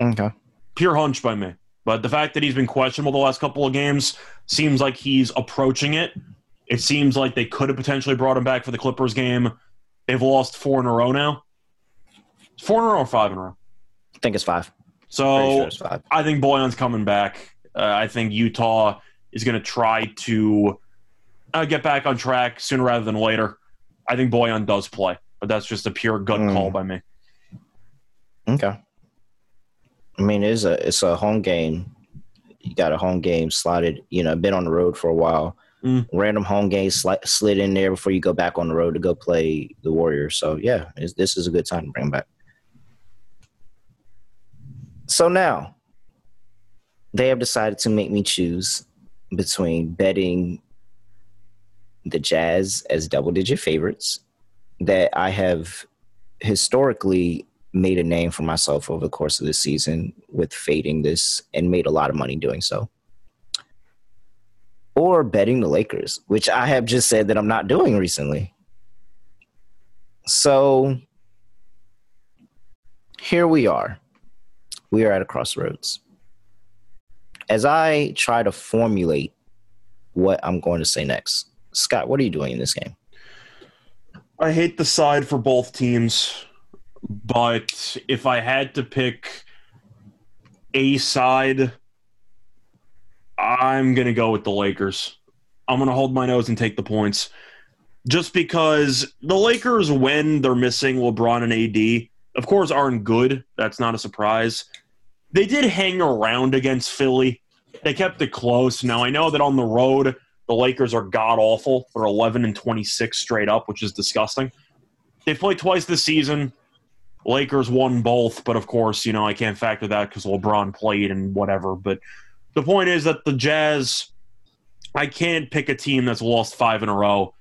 Okay. Pure hunch by me, but the fact that he's been questionable the last couple of games seems like he's approaching it. It seems like they could have potentially brought him back for the Clippers game. They've lost four in a row now. Four in a row or five in a row. I think it's five. So sure it's five. I think Bojan's coming back. Uh, I think Utah is going to try to uh, get back on track sooner rather than later. I think Bojan does play, but that's just a pure gut Mm. call by me. Okay. I mean, it's a it's a home game. You got a home game slotted. You know, been on the road for a while. Mm. Random home game sli- slid in there before you go back on the road to go play the Warriors. So yeah, this is a good time to bring him back. So now they have decided to make me choose between betting the Jazz as double digit favorites that I have historically made a name for myself over the course of the season with fading this and made a lot of money doing so. Or betting the Lakers, which I have just said that I'm not doing recently. So here we are. We are at a crossroads. As I try to formulate what I'm going to say next, Scott, what are you doing in this game? I hate the side for both teams, but if I had to pick a side, I'm going to go with the Lakers. I'm going to hold my nose and take the points. Just because the Lakers, when they're missing LeBron and AD, of course, aren't good. That's not a surprise. They did hang around against Philly. They kept it close. Now, I know that on the road, the Lakers are god awful. They're 11 and 26 straight up, which is disgusting. They've played twice this season. Lakers won both, but of course, you know, I can't factor that because LeBron played and whatever. But the point is that the Jazz, I can't pick a team that's lost five in a row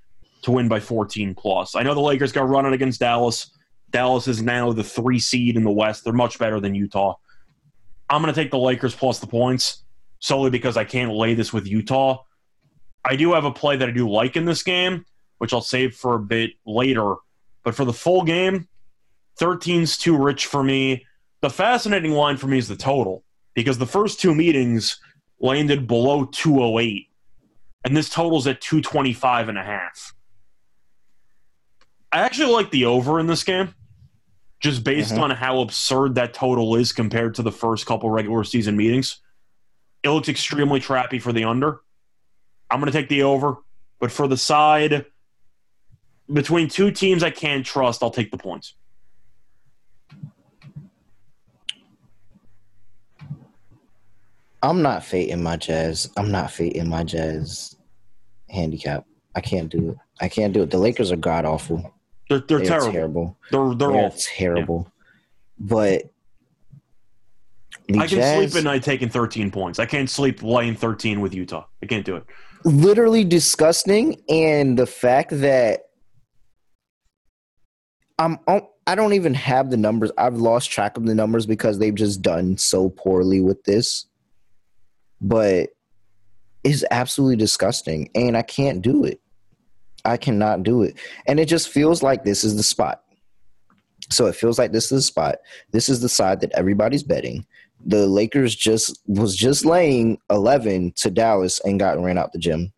to win by 14 plus. I know the Lakers got running against Dallas. Dallas is now the three seed in the West. They're much better than Utah. I'm going to take the Lakers plus the points solely because I can't lay this with Utah. I do have a play that I do like in this game, which I'll save for a bit later. But for the full game, 13's too rich for me. The fascinating line for me is the total because the first two meetings landed below 208 and this totals at 225 and a half. I actually like the over in this game just based Mhm. on how absurd that total is compared to the first couple regular season meetings. It looks extremely trappy for the under. I'm going to take the over, but for the side between two teams I can't trust, I'll take the points. I'm not fading my jazz. I'm not fading my jazz handicap. I can't do it. I can't do it. The Lakers are god awful. They're, they're, They're terrible. terrible. They're they're terrible. But the I can Jazz sleep at night taking 13 points. I can't sleep laying 13 with Utah. I can't do it. Literally disgusting, and the fact that I'm I don't even have the numbers. I've lost track of the numbers because they've just done so poorly with this. But it's absolutely disgusting, and I can't do it. I cannot do it, and it just feels like this is the spot. So it feels like this is the spot. This is the side that everybody's betting. The Lakers just was just laying 11 to Dallas and got ran out the gym.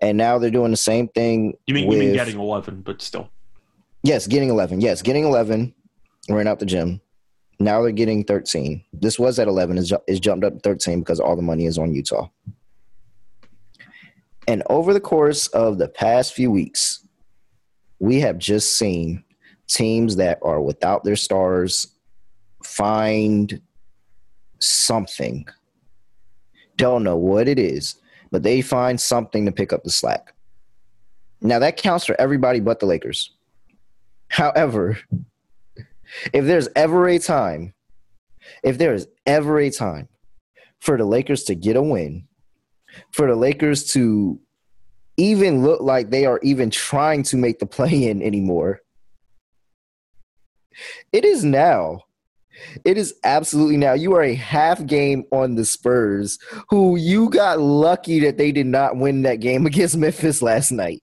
And now they're doing the same thing. You mean with, you mean getting 11, but still. Yes, getting 11. Yes, getting 11, ran out the gym. Now they're getting 13. This was at 11, It's, is jumped up to 13 because all the money is on Utah. And over the course of the past few weeks, we have just seen teams that are without their stars find something. Don't know what it is, but they find something to pick up the slack. Now that counts for everybody but the Lakers. However, if there's ever a time, if there is ever a time for the Lakers to get a win, for the Lakers to even look like they are even trying to make the play in anymore. It is now. It is absolutely now. You are a half game on the Spurs, who you got lucky that they did not win that game *laughs* against Memphis last night.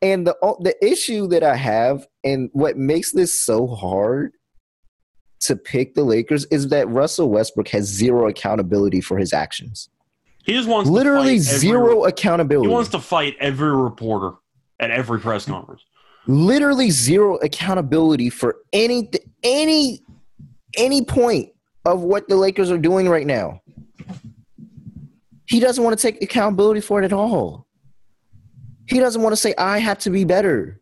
And the the issue that I have, and what makes this so hard to pick the Lakers, is that Russell Westbrook has zero accountability for his actions. He just wants literally zero accountability. He wants to fight every reporter at every press conference. Literally zero accountability for any any any point of what the Lakers are doing right now. He doesn't want to take accountability for it at all. He doesn't want to say, I have to be better.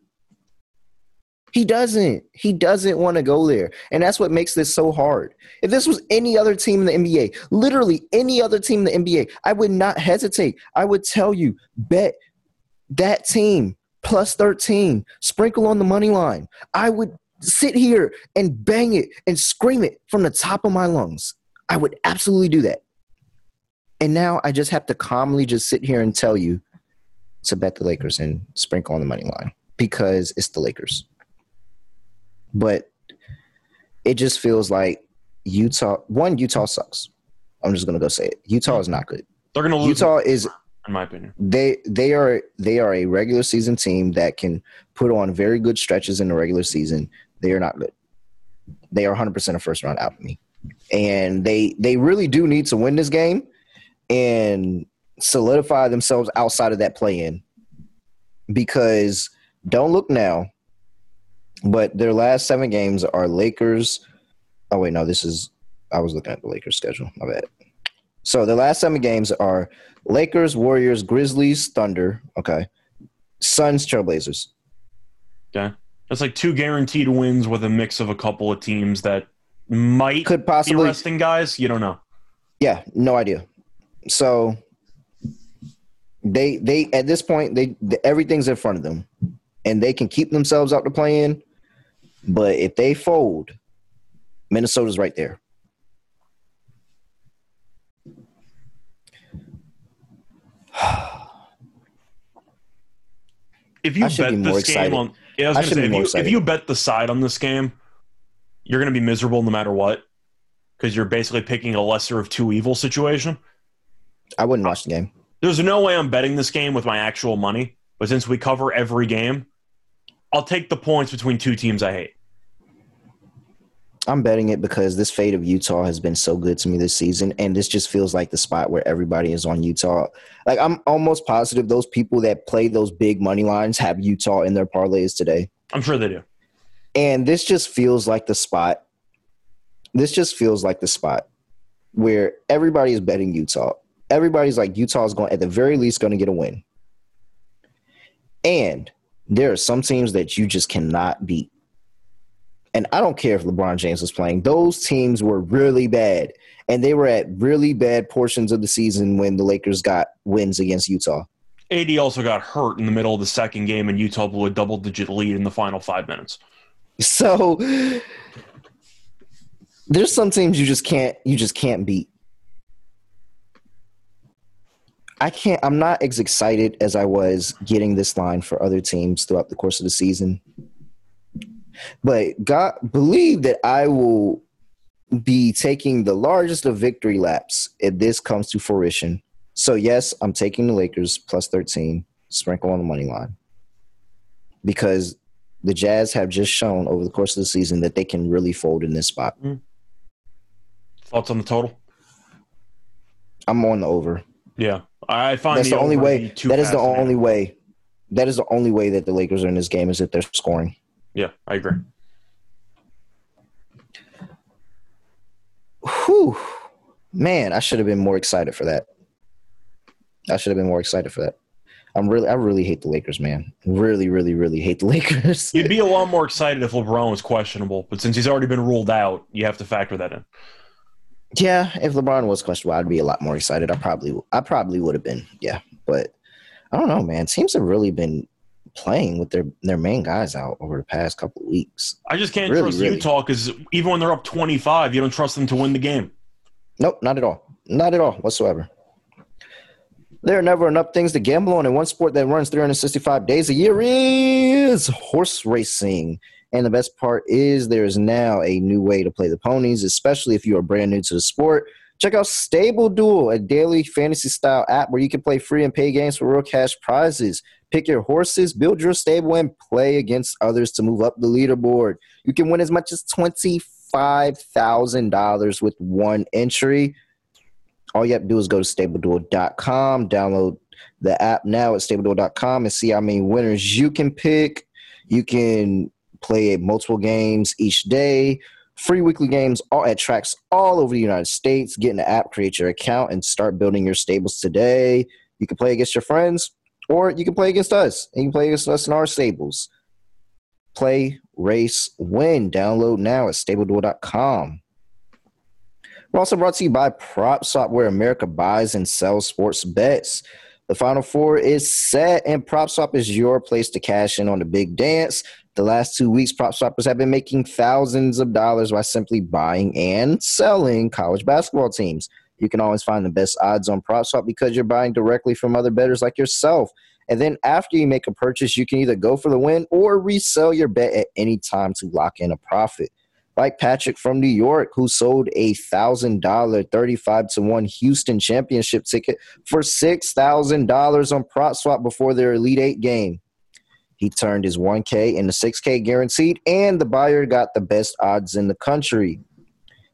He doesn't. He doesn't want to go there. And that's what makes this so hard. If this was any other team in the NBA, literally any other team in the NBA, I would not hesitate. I would tell you, bet that team plus 13, sprinkle on the money line. I would sit here and bang it and scream it from the top of my lungs. I would absolutely do that. And now I just have to calmly just sit here and tell you to bet the Lakers and sprinkle on the money line because it's the Lakers. But it just feels like Utah. One, Utah sucks. I'm just gonna go say it. Utah is not good. They're gonna lose. Utah is, in my opinion. They they are they are a regular season team that can put on very good stretches in the regular season. They are not good. They are 100 percent a first round out me, and they they really do need to win this game. And solidify themselves outside of that play in because don't look now, but their last seven games are Lakers. Oh, wait, no, this is, I was looking at the Lakers schedule. My bad. So the last seven games are Lakers, Warriors, Grizzlies, Thunder. Okay. Suns, Trailblazers. Okay. That's like two guaranteed wins with a mix of a couple of teams that might could possibly be resting guys. You don't know. Yeah, no idea. So they they at this point they everything's in front of them, and they can keep themselves out to play in. But if they fold, Minnesota's right there. If you bet this excited. game on, yeah, I was gonna say, if you, if you bet the side on this game, you're gonna be miserable no matter what, because you're basically picking a lesser of two evil situation. I wouldn't watch the game. There's no way I'm betting this game with my actual money, but since we cover every game, I'll take the points between two teams I hate. I'm betting it because this fate of Utah has been so good to me this season, and this just feels like the spot where everybody is on Utah. Like I'm almost positive those people that play those big money lines have Utah in their parlays today. I'm sure they do. And this just feels like the spot. This just feels like the spot where everybody is betting Utah everybody's like Utah's going at the very least going to get a win. And there are some teams that you just cannot beat. And I don't care if LeBron James was playing. Those teams were really bad. And they were at really bad portions of the season when the Lakers got wins against Utah. AD also got hurt in the middle of the second game, and Utah blew a double digit lead in the final five minutes. So there's some teams you just can't you just can't beat. I can't. I'm not as excited as I was getting this line for other teams throughout the course of the season. But God, believe that I will be taking the largest of victory laps if this comes to fruition. So yes, I'm taking the Lakers plus 13, sprinkle on the money line, because the Jazz have just shown over the course of the season that they can really fold in this spot. Mm. Thoughts on the total? I'm on the over. Yeah, I find that's the, the only way. That is the only way. That is the only way that the Lakers are in this game is if they're scoring. Yeah, I agree. Whew, man, I should have been more excited for that. I should have been more excited for that. I'm really, I really hate the Lakers, man. Really, really, really hate the *laughs* Lakers. You'd be a lot more excited if LeBron was questionable, but since he's already been ruled out, you have to factor that in. Yeah, if LeBron was questionable, I'd be a lot more excited. I probably, I probably would have been. Yeah, but I don't know, man. Teams have really been playing with their their main guys out over the past couple of weeks. I just can't really, trust really. Utah because even when they're up twenty five, you don't trust them to win the game. Nope, not at all. Not at all whatsoever. There are never enough things to gamble on, and one sport that runs 365 days a year is horse racing. And the best part is there is now a new way to play the ponies, especially if you are brand new to the sport. Check out Stable Duel, a daily fantasy style app where you can play free and pay games for real cash prizes. Pick your horses, build your stable, and play against others to move up the leaderboard. You can win as much as $25,000 with one entry. All you have to do is go to stableduel.com, download the app now at stableduel.com, and see how many winners you can pick. You can play multiple games each day. Free weekly games all at tracks all over the United States. Get an app, create your account, and start building your stables today. You can play against your friends, or you can play against us. And you can play against us in our stables. Play, race, win. Download now at stableduel.com. We're also brought to you by PropSwap, where America buys and sells sports bets. The Final Four is set, and PropSwap is your place to cash in on the big dance. The last two weeks, prop swappers have been making thousands of dollars by simply buying and selling college basketball teams. You can always find the best odds on PropSwap because you're buying directly from other bettors like yourself. And then after you make a purchase, you can either go for the win or resell your bet at any time to lock in a profit. Like Patrick from New York, who sold a thousand dollar 35 to 1 Houston championship ticket for six thousand dollars on PropSwap before their Elite Eight game. He turned his 1K into 6K guaranteed, and the buyer got the best odds in the country.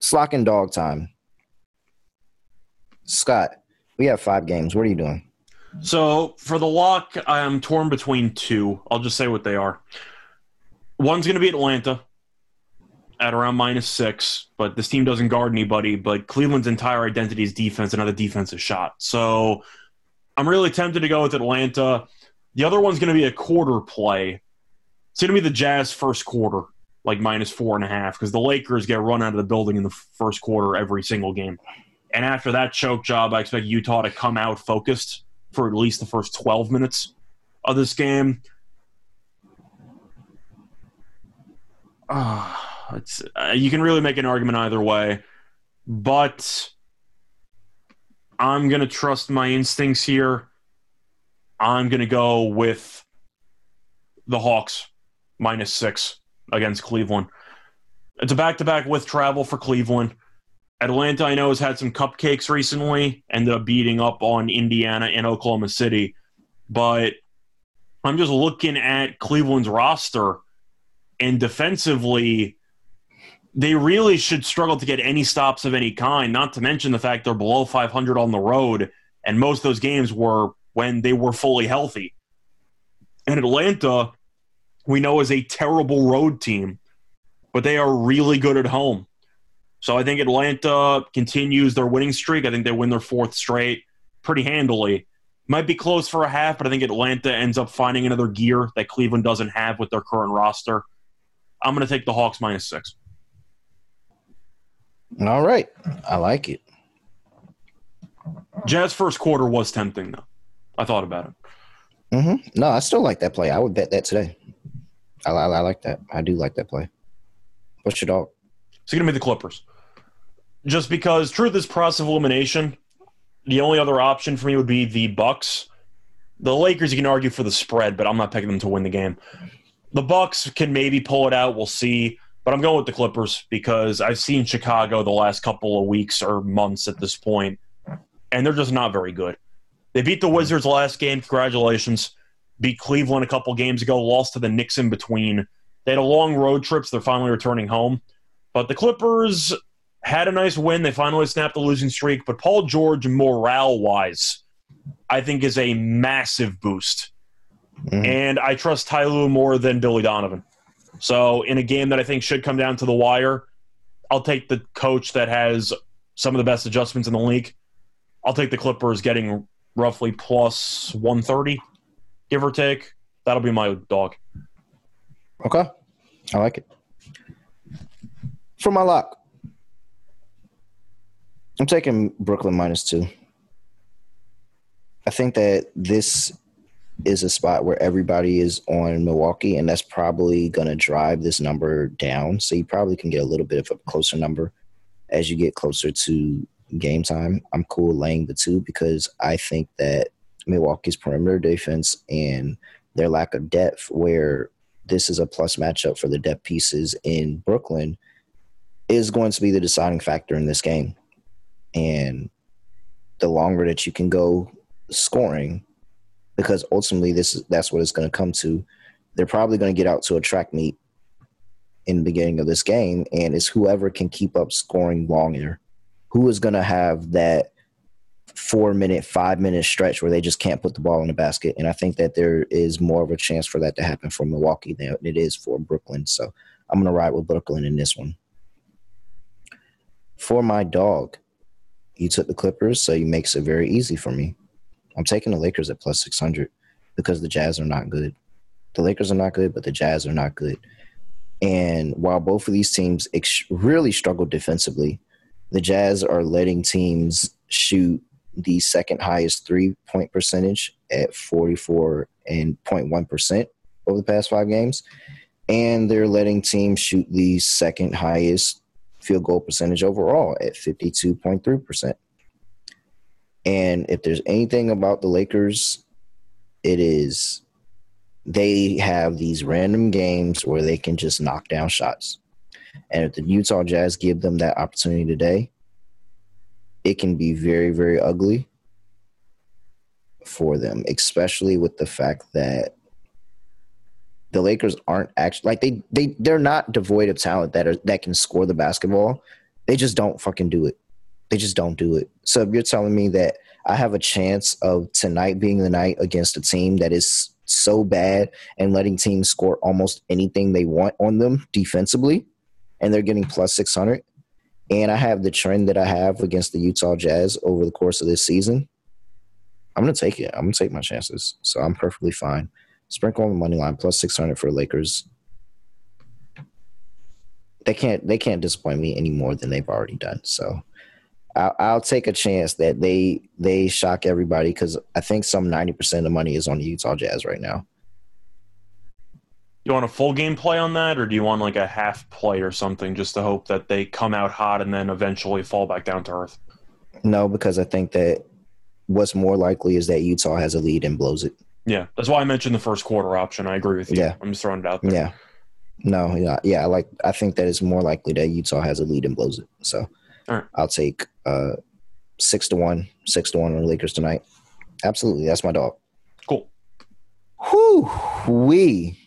Slock and dog time. Scott, we have five games. What are you doing? So for the lock, I am torn between two. I'll just say what they are. One's going to be Atlanta at around minus six, but this team doesn't guard anybody. But Cleveland's entire identity is defense, another defensive shot. So I'm really tempted to go with Atlanta. The other one's going to be a quarter play. It's going to be the Jazz first quarter, like minus four and a half, because the Lakers get run out of the building in the first quarter every single game. And after that choke job, I expect Utah to come out focused for at least the first 12 minutes of this game. Uh, it's, uh, you can really make an argument either way, but I'm going to trust my instincts here. I'm going to go with the Hawks minus six against Cleveland. It's a back to back with travel for Cleveland. Atlanta, I know, has had some cupcakes recently, ended up beating up on Indiana and Oklahoma City. But I'm just looking at Cleveland's roster, and defensively, they really should struggle to get any stops of any kind, not to mention the fact they're below 500 on the road, and most of those games were when they were fully healthy. And Atlanta, we know, is a terrible road team, but they are really good at home. So I think Atlanta continues their winning streak. I think they win their fourth straight pretty handily. Might be close for a half, but I think Atlanta ends up finding another gear that Cleveland doesn't have with their current roster. I'm going to take the Hawks minus six. All right. I like it. Jazz first quarter was tempting, though. I thought about it. Mm-hmm. No, I still like that play. I would bet that today. I, I, I like that. I do like that play. What's your dog? It's going to be the Clippers. Just because truth is process of elimination. The only other option for me would be the Bucks. The Lakers, you can argue for the spread, but I'm not picking them to win the game. The Bucks can maybe pull it out. We'll see. But I'm going with the Clippers because I've seen Chicago the last couple of weeks or months at this point, and they're just not very good. They beat the Wizards last game. Congratulations. Beat Cleveland a couple games ago. Lost to the Knicks in between. They had a long road trip, so they're finally returning home. But the Clippers had a nice win. They finally snapped the losing streak. But Paul George, morale wise, I think is a massive boost. Mm-hmm. And I trust Ty Lue more than Billy Donovan. So in a game that I think should come down to the wire, I'll take the coach that has some of the best adjustments in the league. I'll take the Clippers getting roughly plus 130, give or take. That'll be my dog. Okay. I like it. For my lock, I'm taking Brooklyn minus two. I think that this is a spot where everybody is on Milwaukee, and that's probably going to drive this number down. So you probably can get a little bit of a closer number as you get closer to game time. I'm cool laying the two because I think that Milwaukee's perimeter defense and their lack of depth, where this is a plus matchup for the depth pieces in Brooklyn, is going to be the deciding factor in this game. And the longer that you can go scoring, because ultimately this is that's what it's going to come to. They're probably going to get out to a track meet in the beginning of this game, and it's whoever can keep up scoring longer, who is going to have that four minute, five minute stretch where they just can't put the ball in the basket. And I think that there is more of a chance for that to happen for Milwaukee than it is for Brooklyn. So I'm going to ride with Brooklyn in this one. For my dog, you took the Clippers, so he makes it very easy for me. I'm taking the Lakers at plus 600 because the Jazz are not good. The Lakers are not good, but the Jazz are not good. And while both of these teams ex- really struggle defensively, the Jazz are letting teams shoot the second highest three point percentage at 44 and 0.1% over the past five games. And they're letting teams shoot the second highest field goal percentage overall at 52.3%. And if there's anything about the Lakers, it is they have these random games where they can just knock down shots. And if the Utah Jazz give them that opportunity today, it can be very, very ugly for them, especially with the fact that the Lakers aren't actually like they they they're not devoid of talent that are that can score the basketball. They just don't fucking do it. They just don't do it. So if you're telling me that I have a chance of tonight being the night against a team that is so bad and letting teams score almost anything they want on them defensively, and they're getting plus 600, and I have the trend that I have against the Utah Jazz over the course of this season, I'm going to take it. I'm going to take my chances. So I'm perfectly fine. Sprinkle on the money line plus 600 for Lakers. They can't they can't disappoint me any more than they've already done. So I'll, I'll take a chance that they they shock everybody because I think some 90 percent of the money is on the Utah Jazz right now. You want a full game play on that, or do you want like a half play or something just to hope that they come out hot and then eventually fall back down to earth? No, because I think that what's more likely is that Utah has a lead and blows it. Yeah, that's why I mentioned the first quarter option. I agree with you. Yeah. I'm just throwing it out there. Yeah. No, yeah, yeah. I like. I think that it's more likely that Utah has a lead and blows it. So, right. I'll take uh, six to one, six to one on the Lakers tonight. Absolutely, that's my dog. Cool. Whew, we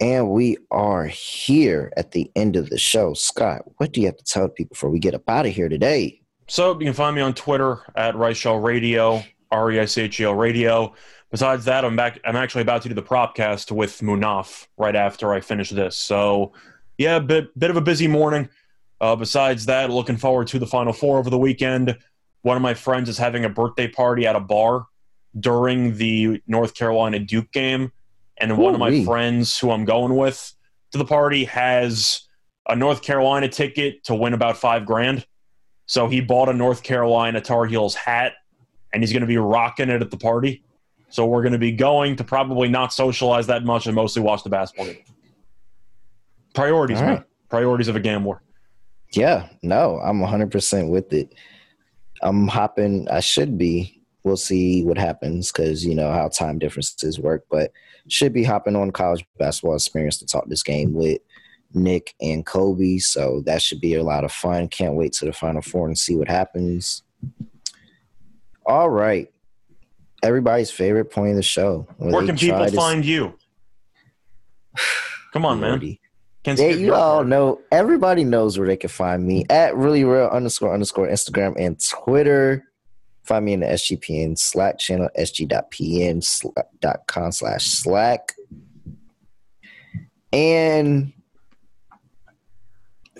and we are here at the end of the show. Scott, what do you have to tell people before we get up out of here today? So you can find me on Twitter at Reichel Radio, R E I C H E L Radio. Besides that, I'm back. I'm actually about to do the propcast with Munaf right after I finish this. So, yeah, bit bit of a busy morning. Uh, besides that, looking forward to the Final Four over the weekend. One of my friends is having a birthday party at a bar during the North Carolina Duke game, and one of my friends who I'm going with to the party has a North Carolina ticket to win about five grand. So he bought a North Carolina Tar Heels hat, and he's going to be rocking it at the party. So we're going to be going to probably not socialize that much and mostly watch the basketball game. Priorities, All man. Priorities of a gambler. Yeah, no, I'm 100% with it. I'm hopping. I should be. We'll see what happens because you know how time differences work, but should be hopping on college basketball experience to talk this game with Nick and Kobe. So that should be a lot of fun. Can't wait to the Final Four and see what happens. All right. Everybody's favorite point of the show. Where they can people to- find you? Come on, *sighs* man. Lordy. Can't Yeah, skip you all part. know. Everybody knows where they can find me at really real underscore underscore Instagram and Twitter. Find me in the SGPN Slack channel, sg.pn slack dot com slash Slack. And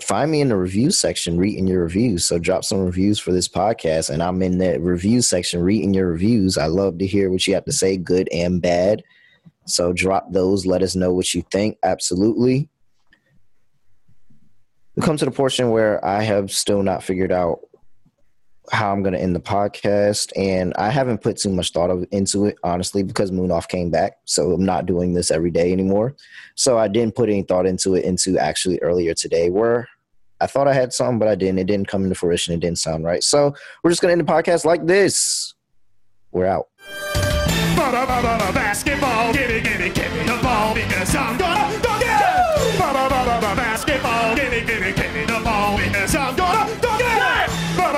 find me in the review section reading your reviews. So drop some reviews for this podcast, and I'm in the review section reading your reviews. I love to hear what you have to say, good and bad. So drop those. Let us know what you think. Absolutely. We come to the portion where I have still not figured out how I'm going to end the podcast, and I haven't put too much thought of, into it, honestly, because Munaf came back. So I'm not doing this every day anymore. So I didn't put any thought into it into actually earlier today, where I thought I had something, but I didn't. It didn't come into fruition. It didn't sound right. So we're just going to end the podcast like this. We're out. Basketball, give me, give me, give me the ball because I'm gonna